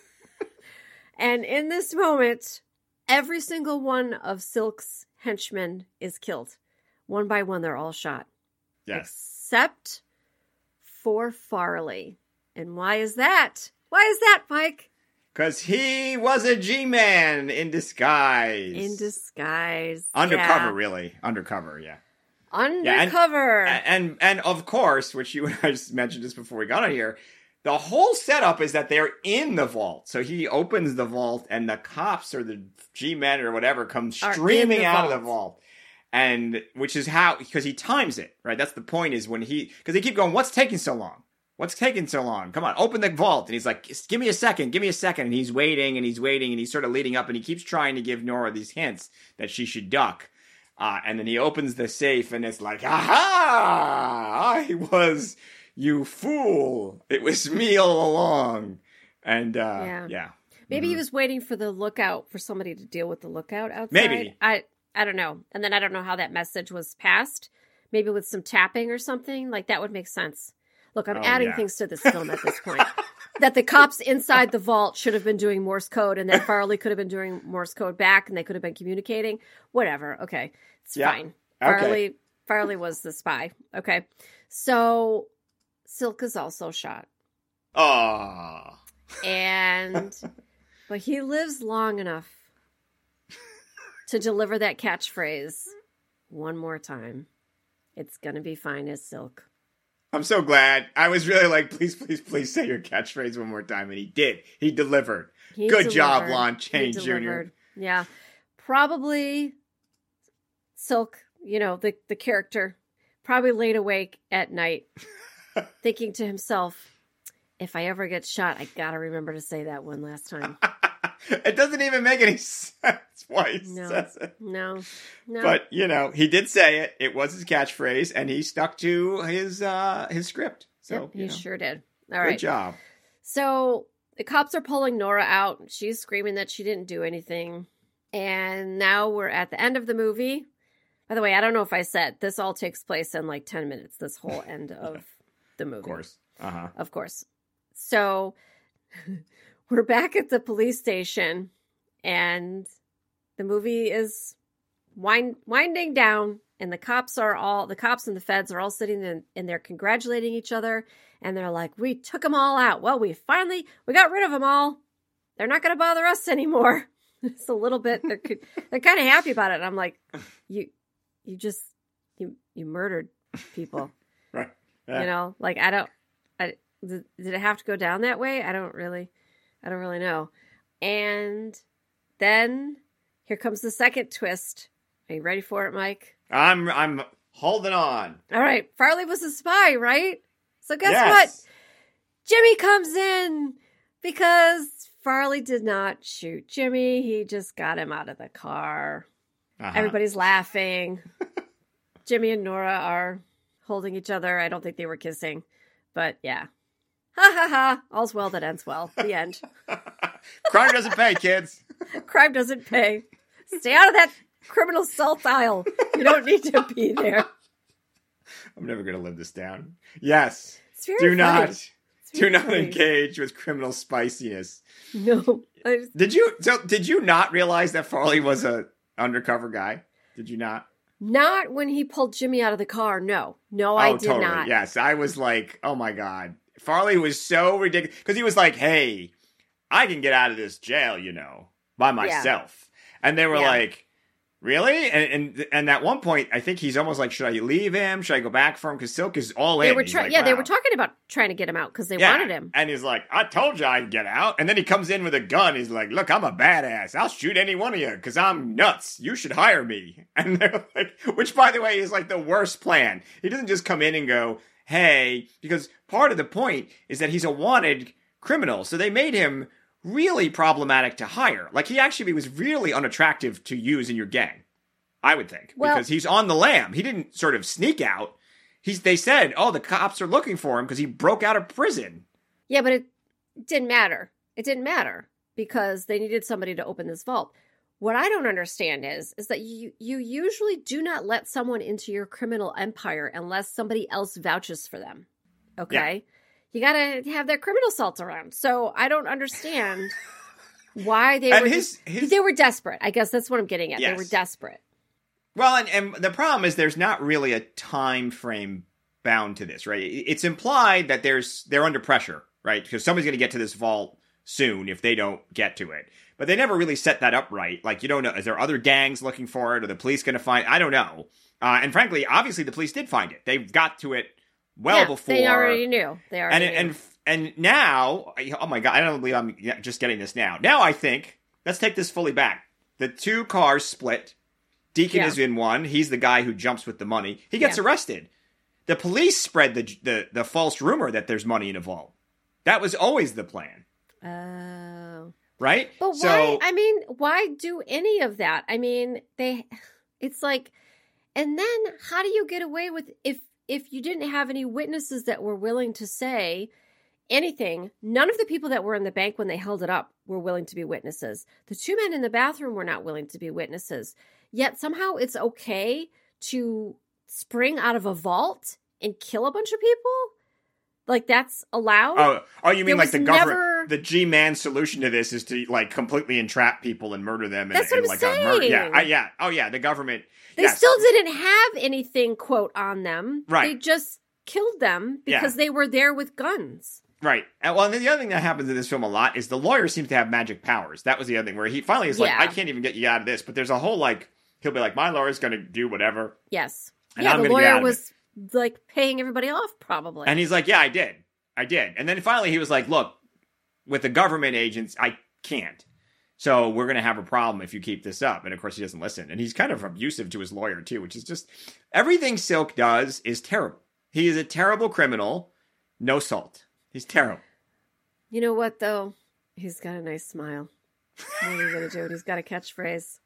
and in this moment, every single one of Silk's henchmen is killed. One by one, they're all shot. Yes. Except for Farley. And why is that? Why is that, Mike? Because he was a G Man in disguise. In disguise. Undercover, Yeah. really. Undercover, yeah. Undercover. A- And and of course, which you and [laughs] I just mentioned just before we got on here, the whole setup is that they're in the vault. So he opens the vault, and the cops or the G men or whatever come streaming out of the vault. vault. and which is how because he times it right. That's the point is when he because they keep going. What's taking so long? What's taking so long? Come on, open the vault. And he's like, give me a second, give me a second. And he's waiting and he's waiting and he's sort of leading up and he keeps trying to give Nora these hints that she should duck. Uh, and then he opens the safe and it's like, aha! I was, you fool. It was [laughs] me all along. And uh, Yeah. yeah. Maybe he was waiting for the lookout for somebody to deal with the lookout outside. Maybe. I I don't know. And then I don't know how that message was passed. Maybe with some tapping or something. Like that would make sense. Look, I'm Oh, adding yeah. things to this film at this point. [laughs] that the cops inside the vault should have been doing Morse code and that Farley could have been doing Morse code back and they could have been communicating. Whatever. Okay. It's Yeah. fine. Okay. Farley Farley was the spy. Okay. So Silk is also shot. Oh. and [laughs] but he lives long enough to deliver that catchphrase one more time. It's gonna be fine as silk. I'm so glad. I was really like, please, please, please say your catchphrase one more time. And he did. He delivered. He Good job. Lon Chaney Jr. Yeah, probably silk. You know the the character probably laid awake at night, thinking to himself, "If I ever get shot, I gotta remember to say that one last time." [laughs] it doesn't even make any [laughs] sense why he No. says it. No, no. But you know, he did say it. It was his catchphrase, and he stuck to his uh his script. So Yep, he know, sure did. All good right. job. So the cops are pulling Nora out. She's screaming that she didn't do anything. And now we're at the end of the movie. By the way, I don't know if I said this all takes place in like 10 minutes, this whole end of [laughs] the movie. Of course. Uh huh. Of course. So [laughs] we're back at the police station and the movie is wind, winding down and the cops are all the cops and the feds are all sitting in, and they're congratulating each other and they're like we took them all out well we finally we got rid of them all they're not going to bother us anymore [laughs] it's a little bit they're, [laughs] they're kind of happy about it and i'm like you you just you you murdered people Right. You know like i don't I, did, did it have to go down that way? I don't really i don't really know. And then here comes the second twist. Are you ready for it mike? I'm I'm holding on. all right farley was a spy right? So guess yes. what? Jimmy comes in because farley did not shoot jimmy. He just got him out of the car. Uh-huh. everybody's laughing. [laughs] Jimmy and nora are holding each other i don't think they were kissing but yeah ha ha ha all's well that ends well the end [laughs] Crime doesn't pay, kids. crime doesn't pay stay out of that criminal salt aisle you don't need to be there I'm never gonna live this down. Yes. Do funny. not do not funny. engage with criminal spiciness. no I just- Did you so did you not realize that Farley was a undercover guy? Did you not? Not when he pulled jimmy out of the car no no i oh, did totally. not Yes, I was like, oh my god, Farley was so ridiculous because he was like, hey, I can get out of this jail, you know, by myself, and they were Yeah. like. Really? And, and and at one point, I think he's almost like, should I leave him? Should I go back for him? Because Silk is all they in. were trying like, yeah they were talking about trying to get him out because they Yeah. wanted him And he's like, I told you I'd get out. And then he comes in with a gun. He's like, Look, I'm a badass. I'll shoot any one of you because I'm nuts. You should hire me. [laughs] And they're like, which by the way is like the worst plan. He doesn't just come in and go, Hey, because part of the point is that he's a wanted criminal. So they made him really problematic to hire. Like he actually was really unattractive to use in your gang. I would think Well- because he's on the lam. He didn't sort of sneak out. He's. They said, "Oh, the cops are looking for him because he broke out of prison." Yeah, but it didn't matter. It didn't matter because they needed somebody to open this vault. What I don't understand is is that you you usually do not let someone into your criminal empire unless somebody else vouches for them. Okay? You got to have their criminal salts around. So I don't understand [laughs] why they And were his- just- his- they were desperate. I guess that's what I'm getting at. They were desperate. Well, and, and the problem is there's not really a time frame bound to this, right? It's implied that there's they're under pressure, right? Because somebody's going to get to this vault soon if they don't get to it. But they never really set that up right. Like you don't know, is there other gangs looking for it? Are the police going to find? I don't know. Uh, and frankly, obviously the police did find it. They got to it well yeah, before. they already knew. They already and knew. and and now, oh my god, I don't believe I'm just getting this now. Now I think let's take this fully back. The two cars split, Deacon Yeah. is in one. He's the guy who jumps with the money. He gets Yeah. arrested. The police spread the, the the false rumor that there's money in a vault. That was always the plan, Oh. right? But so, why? I mean, why do any of that? I mean, they. It's like, and then how do you get away with if if you didn't have any witnesses that were willing to say anything? None of the people that were in the bank when they held it up were willing to be witnesses. The two men in the bathroom were not willing to be witnesses. Yet somehow it's okay to spring out of a vault and kill a bunch of people. Like that's allowed. Oh, oh, you mean like the government? The G man solution to this is to like completely entrap people and murder them. And, That's what and I'm like a murder. Yeah. I, yeah. Oh, yeah. The government. They yes. still didn't have anything quote on them. Right. They just killed them Yeah. because they were there with guns. Right. And well, and the other thing that happens in this film a lot is the lawyer seems to have magic powers. That was the other thing where he finally is like, Yeah. I can't even get you out of this. But there's a whole like, he'll be like, my lawyer's going to do whatever. Yes. And yeah, I'm the gonna get out lawyer was like paying everybody off probably. And he's like, yeah, I did. I did. And then finally he was like, look, with the government agents, I can't. So we're going to have a problem if you keep this up. And of course, he doesn't listen. And he's kind of abusive to his lawyer, too, which is just everything Silk does is terrible. He is a terrible criminal. No salt. He's terrible. you know what though? He's got a nice smile. What are you gonna do? And he's got a catchphrase.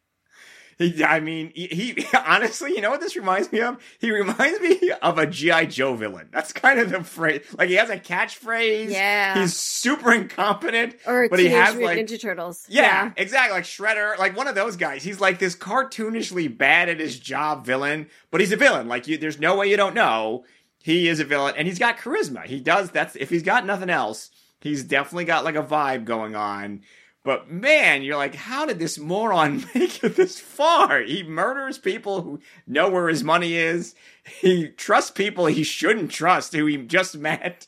He, I mean, he, he [laughs] honestly, you know what this reminds me of? He reminds me of a GI Joe villain. That's kind of the phrase. Like he has a catchphrase. Yeah. he's super incompetent. Or but he has like Ninja Turtles. Yeah, exactly. Like Shredder, like one of those guys. He's like this cartoonishly bad at his job villain, but he's a villain. Like you, there's no way you don't know he is a villain, and he's got charisma. He does. That's if he's got nothing else, he's definitely got like a vibe going on. But man, you're like, how did this moron [laughs] make it this far? He murders people who know where his money is. He trusts people he shouldn't trust, who he just met.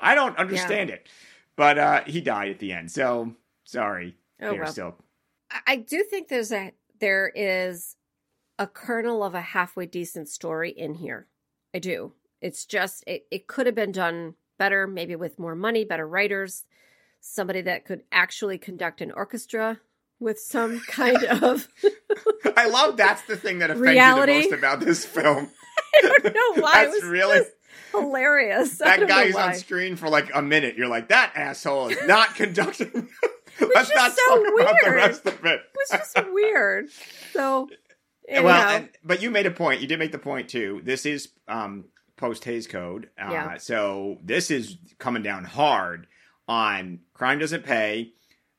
I don't understand it. But uh, he died at the end, so sorry. Oh, well. I- I do think there's a there is a kernel of a halfway decent story in here. I do. It's just it, it could have been done better, maybe with more money, better writers, somebody that could actually conduct an orchestra with some kind [laughs] of I love that's the thing that offends Reality. you the most about this film. [laughs] I don't know [laughs] why it That's was really- just hilarious. That guy who's why. on screen for like a minute. You're like, that asshole is not conducting. Let's not so talk about the weird. rest of it. It was just weird. So anyhow, Well, and, but you made a point. You did make the point too. This is um, post Hayes Code, uh, Yeah. so this is coming down hard on crime doesn't pay.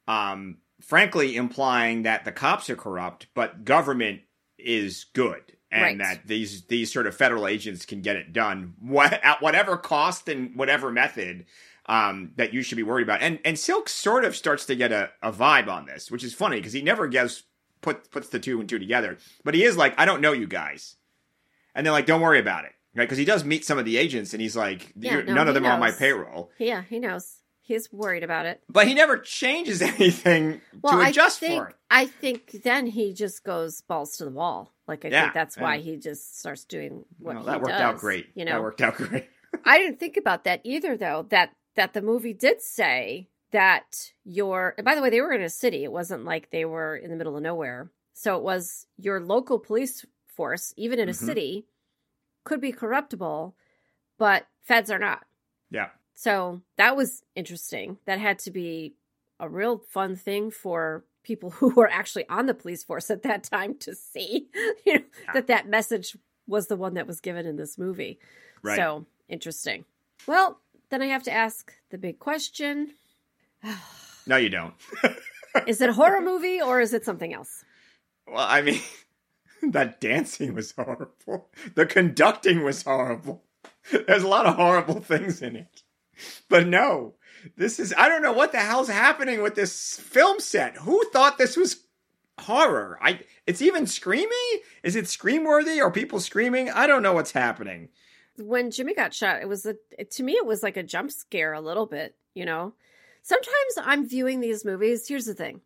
Um, frankly, implying that the cops are corrupt, but government is good, and Right. that these these sort of federal agents can get it done what, at whatever cost and whatever method. Um, that you should be worried about, and and Silk sort of starts to get a, a vibe on this, which is funny because he never gets put puts the two and two together. But he is like, I don't know you guys, and they're like, don't worry about it, right? Because he does meet some of the agents, and he's like, Yeah, no, none of he them are on my payroll. yeah, he knows. He's worried about it. But he never changes [laughs] anything Well, to adjust I think for it. I think then he just goes balls to the wall. Like I Yeah, think that's why he just starts doing what that worked does, out great. You know, that worked out [laughs] great. I didn't think about that either, though. That that the movie did say that your. By the way, they were in a city. It wasn't like they were in the middle of nowhere. So it was your local police force, even in a Mhm. city, could be corruptible, but feds are not. Yeah. So that was interesting. That had to be a real fun thing for people [laughs] who were actually on the police force at that time to see, [laughs] you know, that that message was the one that was given in this movie. Right. So interesting. Well, then I have to ask the big question: [sighs] No, you don't. [laughs] Is it a horror movie or is it something else? Well, I mean, that dancing was horrible. The conducting was horrible. There's a lot of horrible things in it. [laughs] But no, this is, I don't know what the hell's happening with this film set. Who thought this was horror? I, it's even screamy? Is it scream worthy? Are people screaming? I don't know what's happening. when Jimmy got shot, it was a to me it was like a jump scare a little bit, you know. Sometimes I'm viewing these movies. Here's the thing,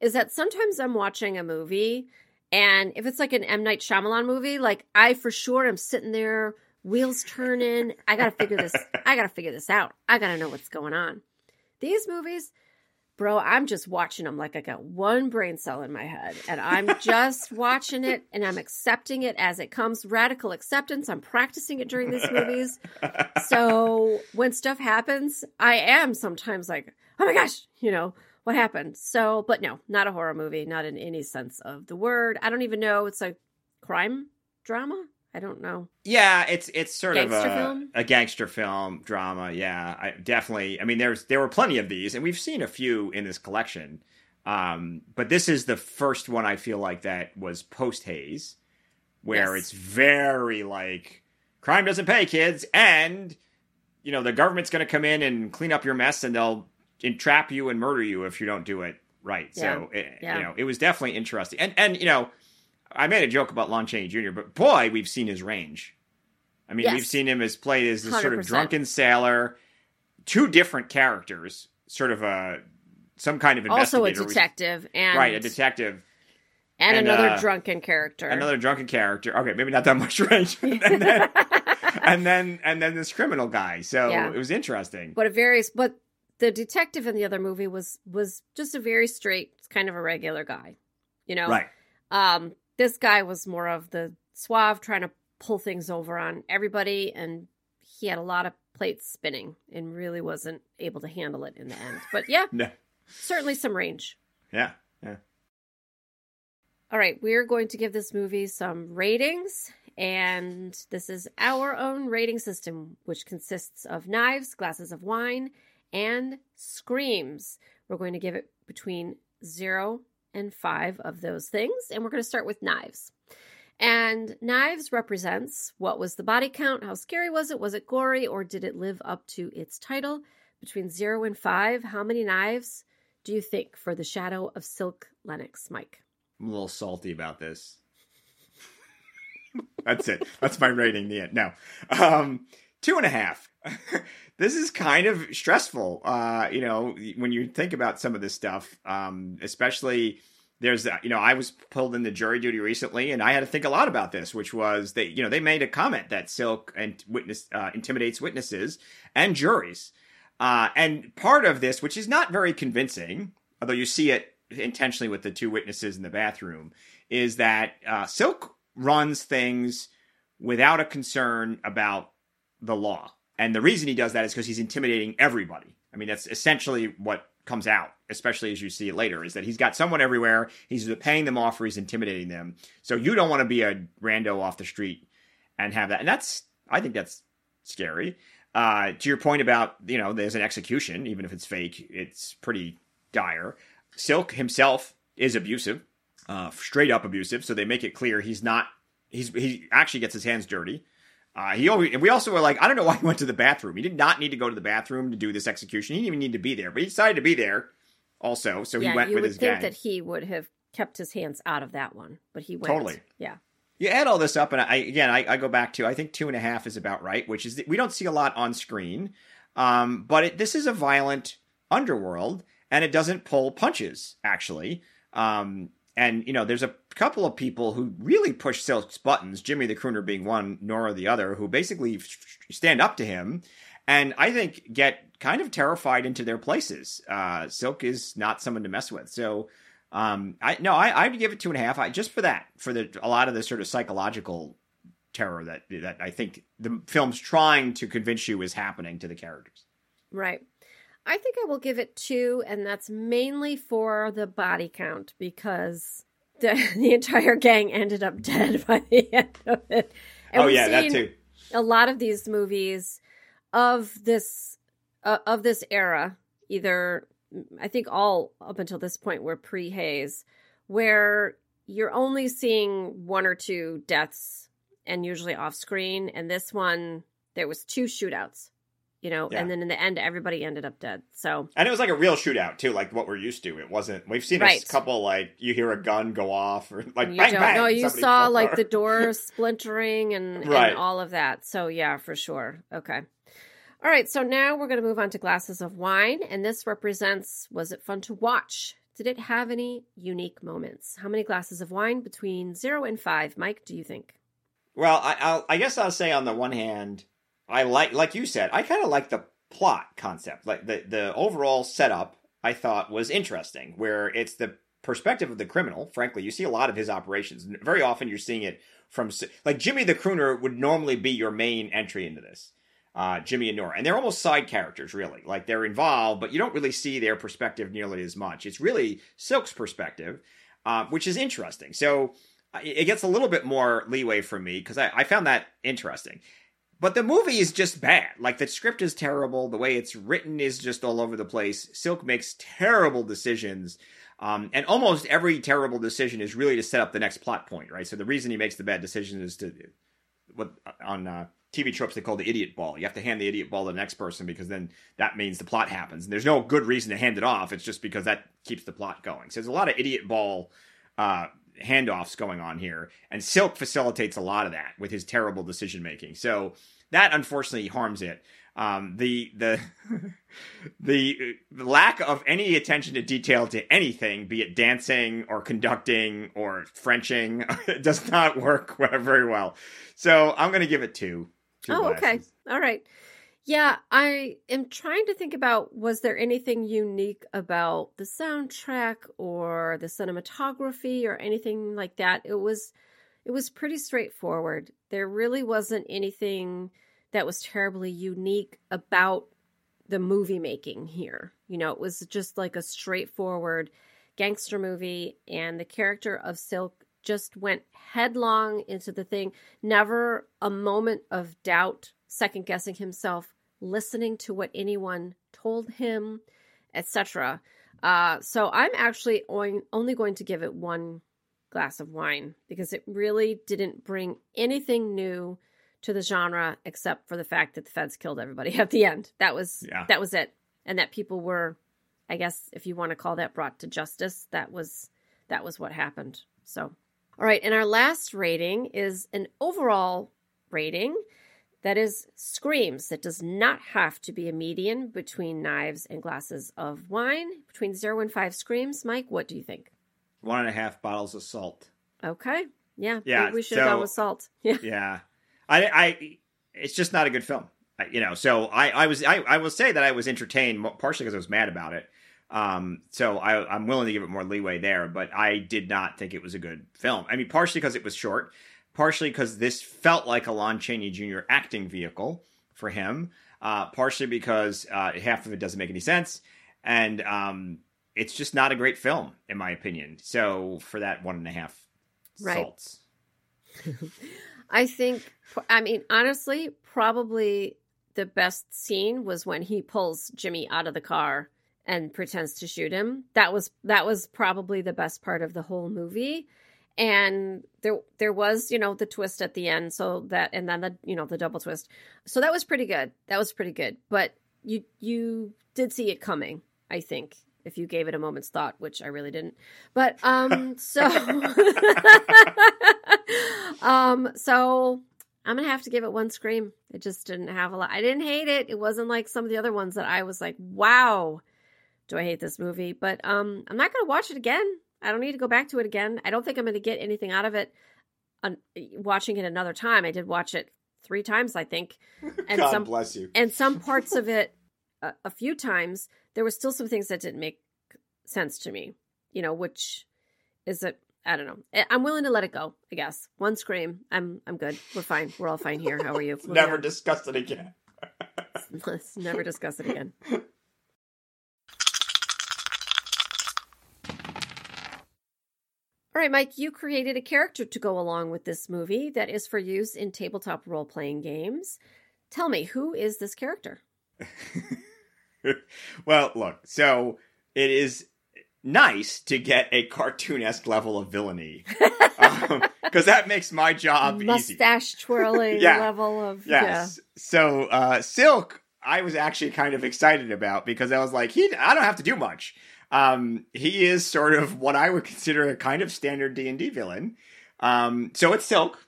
is that sometimes I'm watching a movie, and if it's like an M Night Shyamalan movie, like I for sure am sitting there, wheels turning. I gotta figure this. [laughs] I gotta figure this out. I gotta know what's going on. These movies, bro, I'm just watching them like I got one brain cell in my head and I'm [laughs] just watching it and I'm accepting it as it comes. Radical acceptance. I'm practicing it during these movies. So [laughs] when stuff happens, I am sometimes like, oh my gosh, you know, what happened? So, but no, not a horror movie, not in any sense of the word. I don't even know. It's a crime drama. I don't know. Yeah, it's it's sort Gangster of a, film? a gangster film drama. Yeah, I definitely. I mean, there's there were plenty of these, and we've seen a few in this collection. Um, but this is the first one I feel like that was post Hayes, where Yes. it's very like crime doesn't pay, kids, and you know the government's going to come in and clean up your mess, and they'll entrap you and murder you if you don't do it right. So it, Yeah. you know it was definitely interesting, and and you know. I made a joke about Lon Chaney Jr., but boy, we've seen his range. I mean, Yes. we've seen him as played as this sort of drunken sailor, two different characters, sort of a some kind of Also a detective and right? A detective, and, and, another uh, drunken character. another drunken character. Okay, maybe not that much [laughs] range, and then [laughs] and then and then this criminal guy. So Yeah. it was interesting. but a very but the detective in the other movie was was just a very straight kind of a regular guy you know Right? um this guy was more of the suave trying to pull things over on everybody and he had a lot of plates spinning and really wasn't able to handle it in the end but yeah [laughs] No. certainly some range Yeah. Yeah. all right we're going to give this movie some ratings and this is our own rating system which consists of knives glasses of wine and screams we're going to give it between zero and five of those things and we're going to start with knives and knives represents what was the body count how scary was it was it gory or did it live up to its title between zero and five how many knives do you think for the shadow of silk lennox mike I'm a little salty about this. [laughs] That's it. That's my rating. The end. No, um, two and a half. [laughs] this is kind of stressful. Uh, you know, when you think about some of this stuff, um, especially there's, uh, you know, I was pulled into jury duty recently, and I had to think a lot about this, which was that you know they made a comment that silk and witness uh, intimidates witnesses and juries, uh, and part of this, which is not very convincing, although you see it intentionally with the two witnesses in the bathroom, is that uh, Silk runs things without a concern about the law. And the reason he does that is because he's intimidating everybody. I mean, that's essentially what comes out, especially as you see it later, is that he's got someone everywhere. He's paying them off or he's intimidating them. So you don't want to be a rando off the street and have that. And that's, I think that's scary. Uh, to your point about, you know, there's an execution, even if it's fake, it's pretty dire. Silk himself is abusive, uh, straight up abusive. So they make it clear he's not. He's he actually gets his hands dirty. Uh, he always, we also were like, I don't know why he went to the bathroom. He did not need to go to the bathroom to do this execution. He didn't even need to be there, but he decided to be there. Also, so yeah he went you with would his think gang. that he would have kept his hands out of that one but he went Totally. yeah you add all this up, and I again I, I go back to I think two and a half is about right, which is we don't see a lot on screen, um, but it, this is a violent underworld, and it doesn't pull punches actually. Um, and you know, there's a couple of people who really push Silk's buttons. Jimmy the Crooner being one, Nora the other, who basically stand up to him, and I think get kind of terrified into their places. Uh, Silk is not someone to mess with, so. Um, I no, I I'd give it two and a half. I just for that, for the a lot of the sort of psychological terror that that I think the film's trying to convince you is happening to the characters. Right. I think I will give it two, and that's mainly for the body count because the [laughs] the entire gang ended up dead [laughs] by the end of it. And oh yeah, that too. A lot of these movies of this uh, of this era, either I think all up until this point were pre Hayes, where you're only seeing one or two deaths and usually off screen. And this one, there was two shootouts, you know, Yeah. and then in the end, everybody ended up dead. So And it was like a real shootout too, like what we're used to. It wasn't. We've seen Right. a couple like you hear a gun go off or like you bang don't bang. know. You saw like the door [laughs] splintering and, Right. and all of that. So yeah, for sure. Okay. All right. So now we're going to move on to glasses of wine, and this represents was it fun to watch? Did it have any unique moments? How many glasses of wine between zero and five, Mike? Do you think? Well, I, I'll, I guess I'll say on the one hand, I like, like you said, I kind of like the plot concept, like the the overall setup I thought was interesting, where it's the perspective of the criminal. Frankly, you see a lot of his operations. Very often, you're seeing it from like Jimmy the Crooner would normally be your main entry into this. Uh, Jimmy and Nora, and they're almost side characters, really. Like they're involved, but you don't really see their perspective nearly as much. It's really Silk's perspective, uh, which is interesting. So it gets a little bit more leeway for me because I, I found that interesting. But the movie is just bad. Like the script is terrible. The way it's written is just all over the place. Silk makes terrible decisions. Um, and almost every terrible decision is really to set up the next plot point, right? So the reason he makes the bad decision is to what on uh, TV tropes they call the idiot ball. You have to hand the idiot ball to the next person because then that means the plot happens. And there's no good reason to hand it off. It's just because that keeps the plot going. So there's a lot of idiot ball uh, handoffs going on here, and Silk facilitates a lot of that with his terrible decision making. So that unfortunately harms it. Um, the the [laughs] the lack of any attention to detail to anything, be it dancing or conducting or Frenching, [laughs] does not work [laughs] very well. So I'm going to give it two. two oh, glasses. okay, all right. Yeah, I am trying to think about was there anything unique about the soundtrack or the cinematography or anything like that. It was it was pretty straightforward. There really wasn't anything that was terribly unique about the movie making here. You know, it was just like a straightforward gangster movie and the character of Silk just went headlong into the thing. Never a moment of doubt second guessing himself, listening to what anyone told him, etc. Uh, so I'm actually only going to give it one glass of wine because it really didn't bring anything new to the genre except for the fact that the feds killed everybody [laughs] at the end. That was yeah. that was it, and that people were, I guess, if you want to call that brought to justice, that was that was what happened. So, all right, and our last rating is an overall rating that is screams. That does not have to be a median between knives and glasses of wine. Between zero and five screams. Mike what do you think? One and a half bottles of salt. Okay. Yeah yeah we should so, have gone with salt. [laughs] Yeah. Yeah. I i it's just not a good film. You know so i i was i, I will say that i was entertained partially because i was mad about it. Um, so I, I'm willing to give it more leeway there, but I did not think it was a good film. I mean, partially because it was short partially because this felt like a Lon Chaney Jr. acting vehicle for him, uh, partially because uh, half of it doesn't make any sense, and um, it's just not a great film in my opinion. So for that one and a half right. salts, [laughs] I think. I mean, honestly, probably the best scene was when he pulls Jimmy out of the car and pretends to shoot him. That was that was probably the best part of the whole movie and there there was you know the twist at the end so that and then the you know the double twist. So that was pretty good. That was pretty good. But you you did see it coming i think if you gave it a moment's thought which i really didn't. But um [laughs] so [laughs] um so i'm gonna have to give it one scream. It just didn't have a lot. I didn't hate it. It wasn't like some of the other ones that i was like wow do i hate this movie? But um i'm not gonna watch it again I don't need to go back to it again. I don't think I'm going to get anything out of it on, eh, watching it another time. I did watch it three times, I think. [laughs] And God some, bless you. And some [laughs] parts of it a, a few times, there were still some things that didn't make sense to me, you know, which is a I don't know. Eh, I'm willing to let it go. I guess one scream. I'm I'm good. We're fine. We're all fine here. How are you? [laughs] never discuss it again. Let's never discuss it again. All right, Mike, you created a character to go along with this movie that is for use in tabletop role playing games. Tell me, who is this character? [laughs] well, look, so it is nice to get a cartoonesque level of villainy because [laughs] um, that makes my job mustache easy. twirling [laughs] yeah. level of yes. Yeah. So uh, Silk, I was actually kind of excited about because I was like, he, I don't have to do much. Um, he is sort of what I would consider a kind of standard D and D villain. Um, so it's Silk,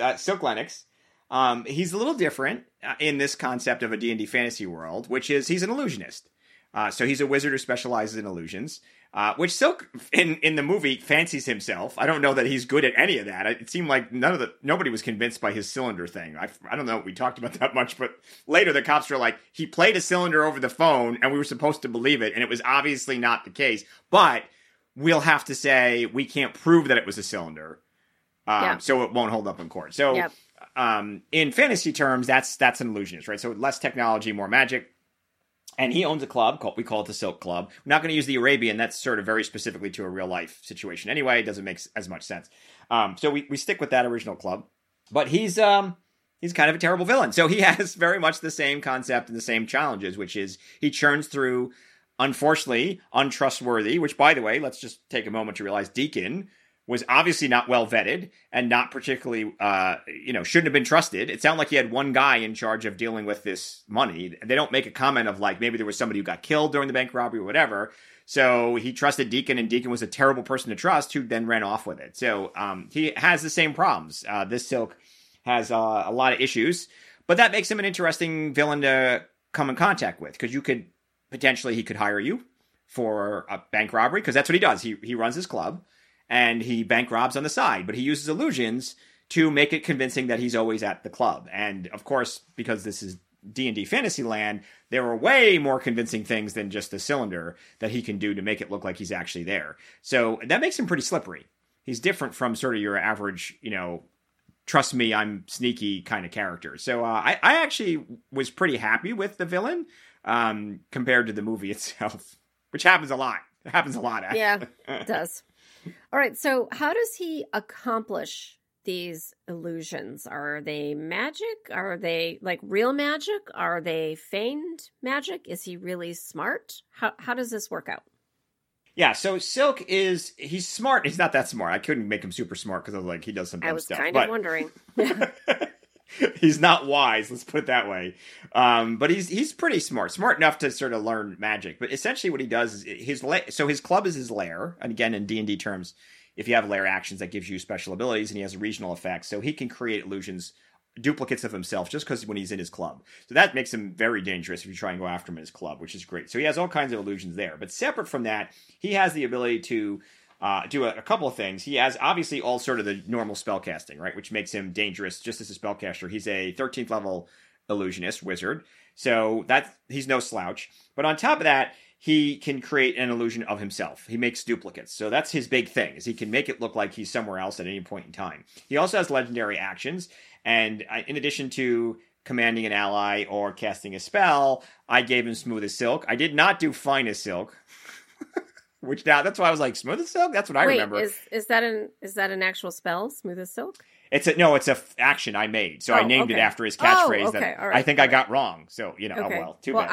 uh, Silk Lennox. Um, he's a little different uh, in this concept of a D and D fantasy world, which is he's an illusionist. Uh, so he's a wizard who specializes in illusions. Uh, which Silk in in the movie fancies himself. I don't know that he's good at any of that. It seemed like none of the nobody was convinced by his cylinder thing. I, I don't know. We talked about [laughs] that much, but later the cops were like, he played a cylinder over the phone, and we were supposed to believe it, and it was obviously not the case. But we'll have to say we can't prove that it was a cylinder, um, Yeah. so it won't hold up in court. So Yep. um, in fantasy terms, that's that's an illusionist, right? So less technology, more magic. And he owns a club called we call it the Silk Club. We're not going to use the Arabian. That's sort of very specifically to a real life situation. Anyway, it doesn't make as much sense. Um, so we, we stick with that original club. But he's um he's kind of a terrible villain. So he [laughs] has very much the same concept and the same challenges, which is he churns through unfortunately untrustworthy. Which, by the way, let's just take a moment to realize Deacon was obviously not well vetted and not particularly, uh, you know, shouldn't have been trusted. It sounded like he had one guy in charge of dealing with this money. They don't make a comment of like maybe there was somebody who got killed during the bank robbery or whatever. So he trusted Deacon, and Deacon was a terrible person to trust, who then ran off with it. So um, he has the same problems. Uh, this Silk has uh, a lot of issues, but that makes him an interesting villain to come in contact with because you could potentially he could hire you for a bank robbery because that's what he does. He he runs his club and he bank robs on the side, but he uses illusions to make it convincing that he's always at the club. And of course, because this is D&D Fantasyland, there are way more convincing things than just the cylinder that he can do to make it look like he's actually there. So that makes him pretty slippery. He's different from sort of your average, you know, trust me, I'm sneaky kind of character. So uh, I, I actually was pretty happy with the villain um, compared to the movie [laughs] itself, which happens a lot. It happens a lot. Actually. Yeah, it does. [laughs] All right. So, how does he accomplish these illusions? Are they magic? Are they like real magic? Are they feigned magic? Is he really smart? How how does this work out? Yeah, so Silk is he's smart. He's not that smart. I couldn't make him super smart because I was like he does some dumb I was stuff. kind but of wondering. [laughs] [laughs] [laughs] he's not wise. Let's put it that way. Um, but he's he's pretty smart, smart enough to sort of learn magic. But essentially, what he does is his la- so his club is his lair, and again in D and D terms, if you have lair actions, that gives you special abilities, and he has regional effects, so he can create illusions. Duplicates of himself just because when he's in his club. So that makes him very dangerous if you try and go after him in his club, which is great. So he has all kinds of illusions there. But separate from that, he has the ability to uh, do a, a couple of things. He has obviously all sort of the normal spell casting, right, which makes him dangerous just as a spellcaster. He's a 13th level illusionist wizard, so that he's no slouch. But on top of that, he can create an illusion of himself. He makes duplicates, so that's his big thing. Is he can make it look like he's somewhere else at any point in time. He also has legendary actions, and in addition to commanding an ally or casting a spell, I gave him smooth as silk. I did not do fine as silk. [laughs] Which now that's why I was like smooth as silk. That's what I Wait, remember. is is that an is that an actual spell? Smooth as silk. It's a no, it's a f- action I made. So I Oh, named it after his Oh, okay, that right, I think I got wrong. So you know, Okay. oh well, too well, bad.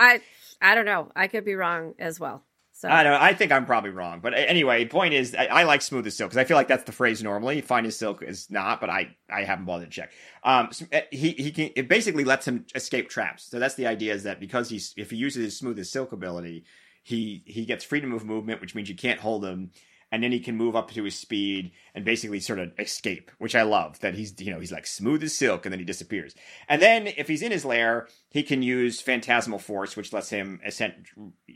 I I don't know. I could be wrong as well. So I know. I think I'm probably wrong, but anyway, point is, I, I like smooth as silk because I feel like that's the phrase normally. Fine as silk is not, but I I haven't bothered to check. Um, s- eh, he he can it basically lets him escape traps. So that's the idea is that because he's if he uses his smooth as silk ability, he he gets freedom of movement, which means you can't hold him. And then he can move up to his speed and basically sort of escape, which I love. That he's you know he's like smooth as silk, and then he disappears. And then if he's in his lair, he can use phantasmal force, which lets him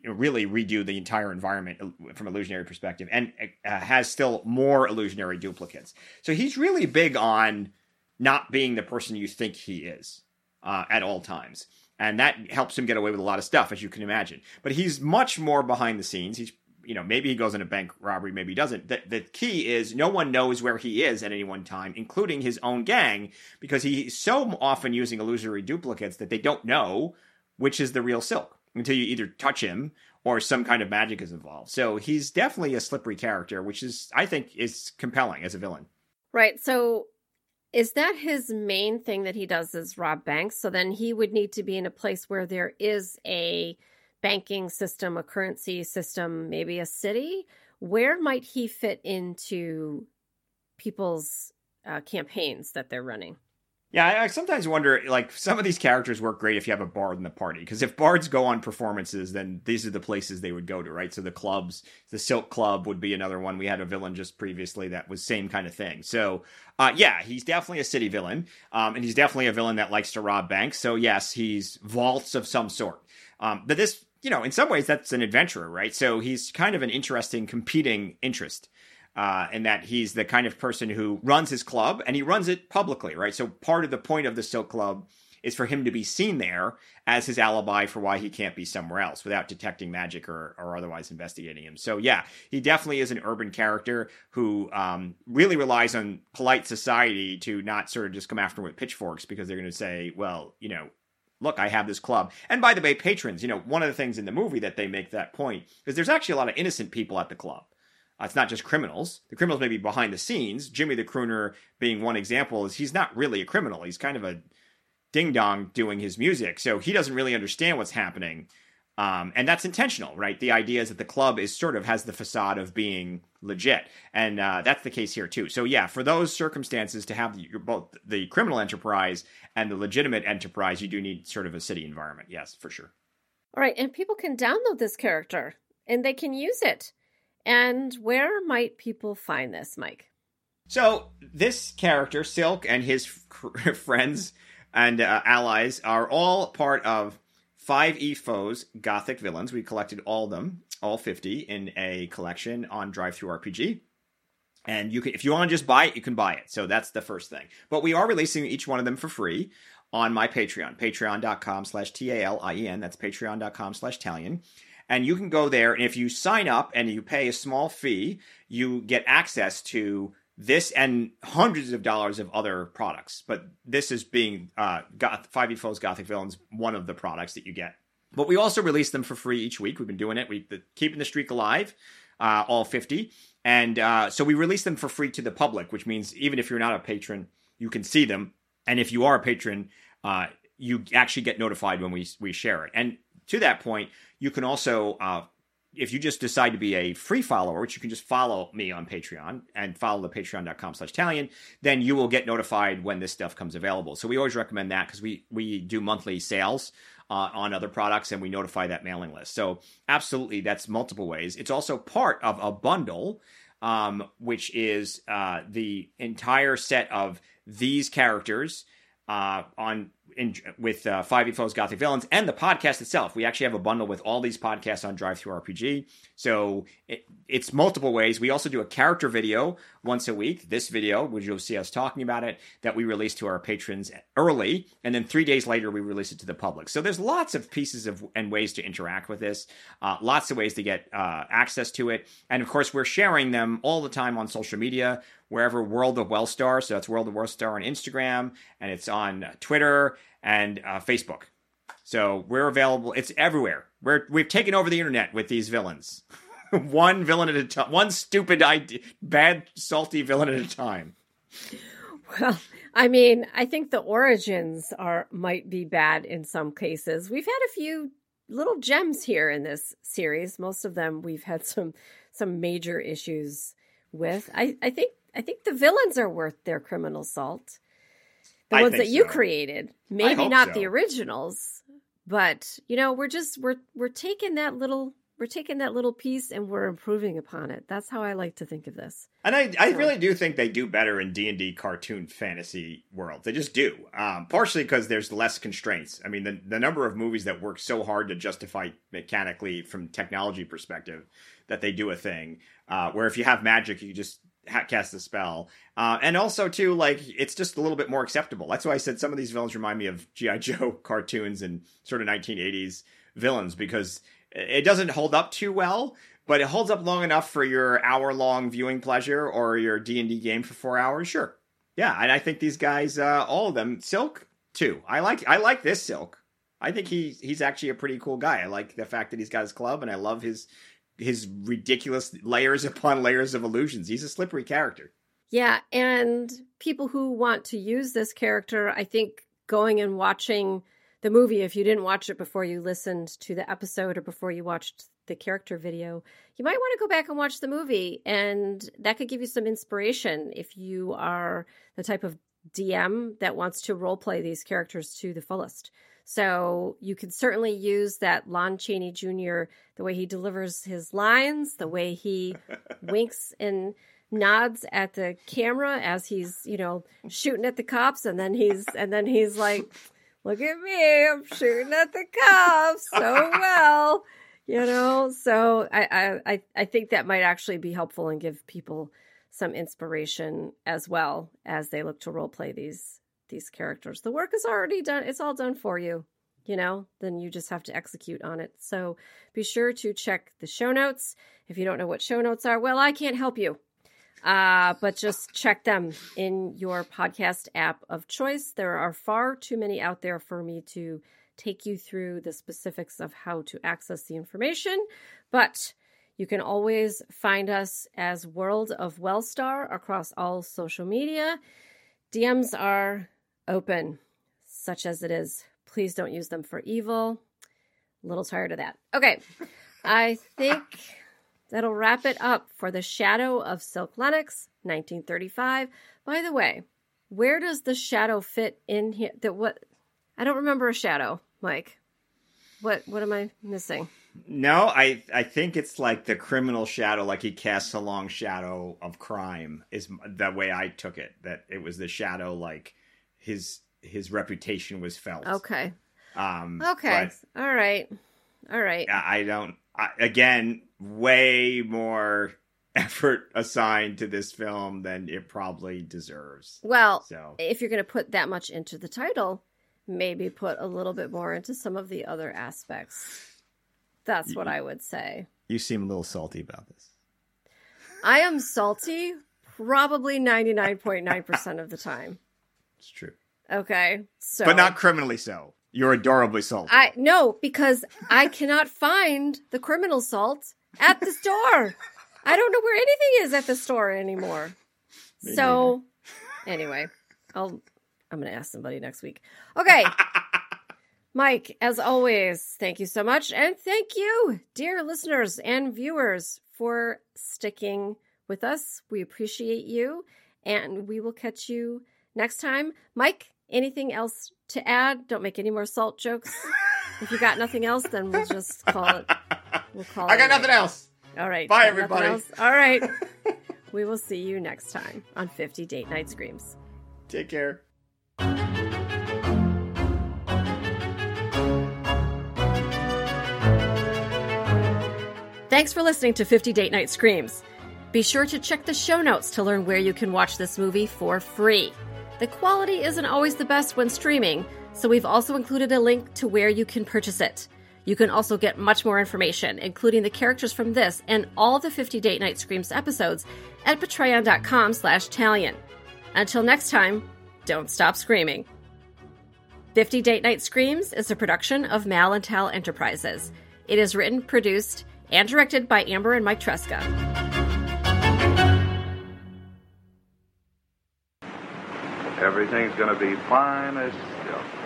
really redo the entire environment uh, from illusionary perspective, and uh, has still more illusionary duplicates. So he's really big on not being the person you think he is uh, at all times, and that helps him get away with a lot of stuff, as you can imagine. But he's much more behind the scenes. He's you know, maybe he goes in a bank robbery, maybe he doesn't. The, the key is no one knows where he is at any one time, including his own gang, because he's so often using illusory duplicates that they don't know which is the real Silk until you either touch him or some kind of magic is involved. So he's definitely a slippery character, which is, I think, is compelling as a villain. Right. So is that his main thing that he does is rob banks? So then he would need to be in a place where there is a banking system, a currency system, maybe a city. Where might he fit into people's uh, campaigns that they're running? Yeah, I, I sometimes wonder, like, some of these characters work great if you have a bard in the party. Because if bards go on performances, then these are the places they would go to, right? So the clubs, the Silk Club would be another one. We had a villain just previously that was same kind of thing. So, uh, yeah, he's definitely a city villain. Um, and he's definitely a villain that likes to rob banks. So, yes, he's vaults of some sort. Um, but this you know, in some ways, that's an adventurer, right? So he's kind of an interesting competing interest. Uh, in that he's the kind of person who runs his club and he runs it publicly, right? So part of the point of the Silk Club is for him to be seen there as his alibi for why he can't be somewhere else without detecting magic or, or otherwise investigating him. So yeah, he definitely is an urban character who um, really relies on polite society to not sort of just come after him with pitchforks because they're going to say, well, you know, look, I have this club. And by the way, patrons, you know, one of the things in the movie that they make that point is there's actually a lot of innocent people at the club. Uh, it's not just criminals. The criminals may be behind the scenes. Jimmy the crooner being one example is he's not really a criminal. He's kind of a ding dong doing his music. So he doesn't really understand what's happening. Um, and that's intentional, right? The idea is that the club is sort of has the facade of being legit, and uh, that's the case here too. So yeah, for those circumstances to have the, both the criminal enterprise and the legitimate enterprise, you do need sort of a city environment. Yes, for sure. All right, and people can download this character and they can use it. And where might people find this, Mike? So this character, Silk, and his [laughs] friends and uh, allies are all part of 5e foes, Gothic Villains. We collected all of them, all 50, in a collection on Drive Through RPG. And you can, if you want to just buy it, you can buy it. So that's the first thing. But we are releasing each one of them for free on my Patreon, patreon.com slash T-A-L-I-E-N. That's patreon.com slash Talien. And you can go there, and if you sign up and you pay a small fee, you get access to this and hundreds of dollars of other products. But this is being uh, Goth- 5e Foes Gothic Villains, one of the products that you get. But we also release them for free each week. We've been doing it. We've been keeping the streak alive, uh, all 50. And uh, so we release them for free to the public, which means even if you're not a patron, you can see them. And if you are a patron, uh, you actually get notified when we, we share it. And to that point, you can also uh, if you just decide to be a free follower, which you can just follow me on Patreon and follow the patreon.com slash Talien, then you will get notified when this stuff comes available. So we always recommend that because we, we do monthly sales uh, on other products and we notify that mailing list. So absolutely, that's multiple ways. It's also part of a bundle, um, which is uh, the entire set of these characters uh, on in, with uh, 5e Foes Gothic Villains and the podcast itself. We actually have a bundle with all these podcasts on DriveThruRPG. So it, it's multiple ways. We also do a character video once a week. This video, which you'll see us talking about it, that we release to our patrons early, and then three days later we release it to the public. So there's lots of pieces of and ways to interact with this. Uh, lots of ways to get uh, access to it, and of course we're sharing them all the time on social media wherever World of Welstar. So that's World of Welstar on Instagram, and it's on Twitter and uh, Facebook. So we're available. It's everywhere. We're we've taken over the internet with these villains. [laughs] one villain at a time. One stupid, idea, bad, salty villain at a time. Well, I mean, I think the origins are might be bad in some cases. We've had a few little gems here in this series. Most of them we've had some some major issues with. I, I think I think the villains are worth their criminal salt. The I ones that you so. created. Maybe not so. the originals, but you know, we're just we're we're taking that little we're taking that little piece and we're improving upon it. That's how I like to think of this. And I, I so. really do think they do better in D and D cartoon fantasy world. They just do. Um, partially because there's less constraints. I mean, the the number of movies that work so hard to justify mechanically from technology perspective that they do a thing. Uh, where if you have magic, you just cast a spell. Uh, and also, too, like, it's just a little bit more acceptable. That's why I said some of these villains remind me of G.I. [laughs] Joe cartoons and sort of 1980s villains because it doesn't hold up too well, but it holds up long enough for your hour long viewing pleasure or your D&D game for four hours. Sure. Yeah. And I think these guys, uh, all of them, Silk, too. I like, I like this Silk. I think he he's actually a pretty cool guy. I like the fact that he's got his club, and I love his his ridiculous layers upon layers of illusions. He's a slippery character. Yeah, and people who want to use this character, I think going and watching the movie if you didn't watch it before you listened to the episode or before you watched the character video, you might want to go back and watch the movie and that could give you some inspiration if you are the type of DM that wants to role play these characters to the fullest. So you can certainly use that Lon Chaney Jr., the way he delivers his lines, the way he [laughs] winks and nods at the camera as he's, you know, shooting at the cops and then he's and then he's like look at me, I'm shooting at the cops so well, you know. So I, I, I think that might actually be helpful and give people some inspiration as well as they look to role play these these characters. The work is already done; it's all done for you. You know, then you just have to execute on it. So be sure to check the show notes. If you don't know what show notes are, well, I can't help you. Uh, but just check them in your podcast app of choice. There are far too many out there for me to take you through the specifics of how to access the information, but you can always find us as World of Welstar across all social media. DMs are open, such as it is. Please don't use them for evil. A little tired of that. Okay. I think that'll wrap it up for The Shadow of Silk Lennox, 1935. By the way, where does the shadow fit in here? That what I don't remember a shadow, Mike. What what am I missing? No, I I think it's like the criminal shadow, like he casts a long shadow of crime. Is the way I took it. That it was the shadow, like his his reputation was felt. Okay. Um. Okay. All right. All right. I I don't. I, again, way more [laughs] effort assigned to this film than it probably deserves. Well, So if you're going to put that much into the title, maybe put a little bit more into some of the other aspects. That's what I would say. you seem a little salty about this. I am salty probably 99.9% of the time. It's true, Okay. So but not criminally so. You're adorably salty. I no, because I cannot find the criminal salt at the store. I don't know where anything is at the store anymore. So anyway, I'll I'm gonna ask somebody next week. Okay. [laughs] Mike, as always, thank you so much. And thank you, dear listeners and viewers, for sticking with us. We appreciate you. And we will catch you next time. Mike, anything else to add? Don't make any more salt jokes. [laughs] if you got nothing else, then we'll just call it. We'll [laughs] call it I it got nothing else. All right. Bye, everybody. All right. [laughs] we will see you next time on 50 Date Night Screams. Take care. Thanks for listening to 50 Date Night Screams. Be sure to check the show notes to learn where you can watch this movie for free. The quality isn't always the best when streaming, so we've also included a link to where you can purchase it. You can also get much more information, including the characters from this and all the 50 Date Night Screams episodes at patreon.com slash Talien. Until next time, don't stop screaming. 50 Date Night Screams is a production of Mal and Tal Enterprises. It is written, produced, and directed by Amber and Mike Tresca. Everything's going to be fine as silk.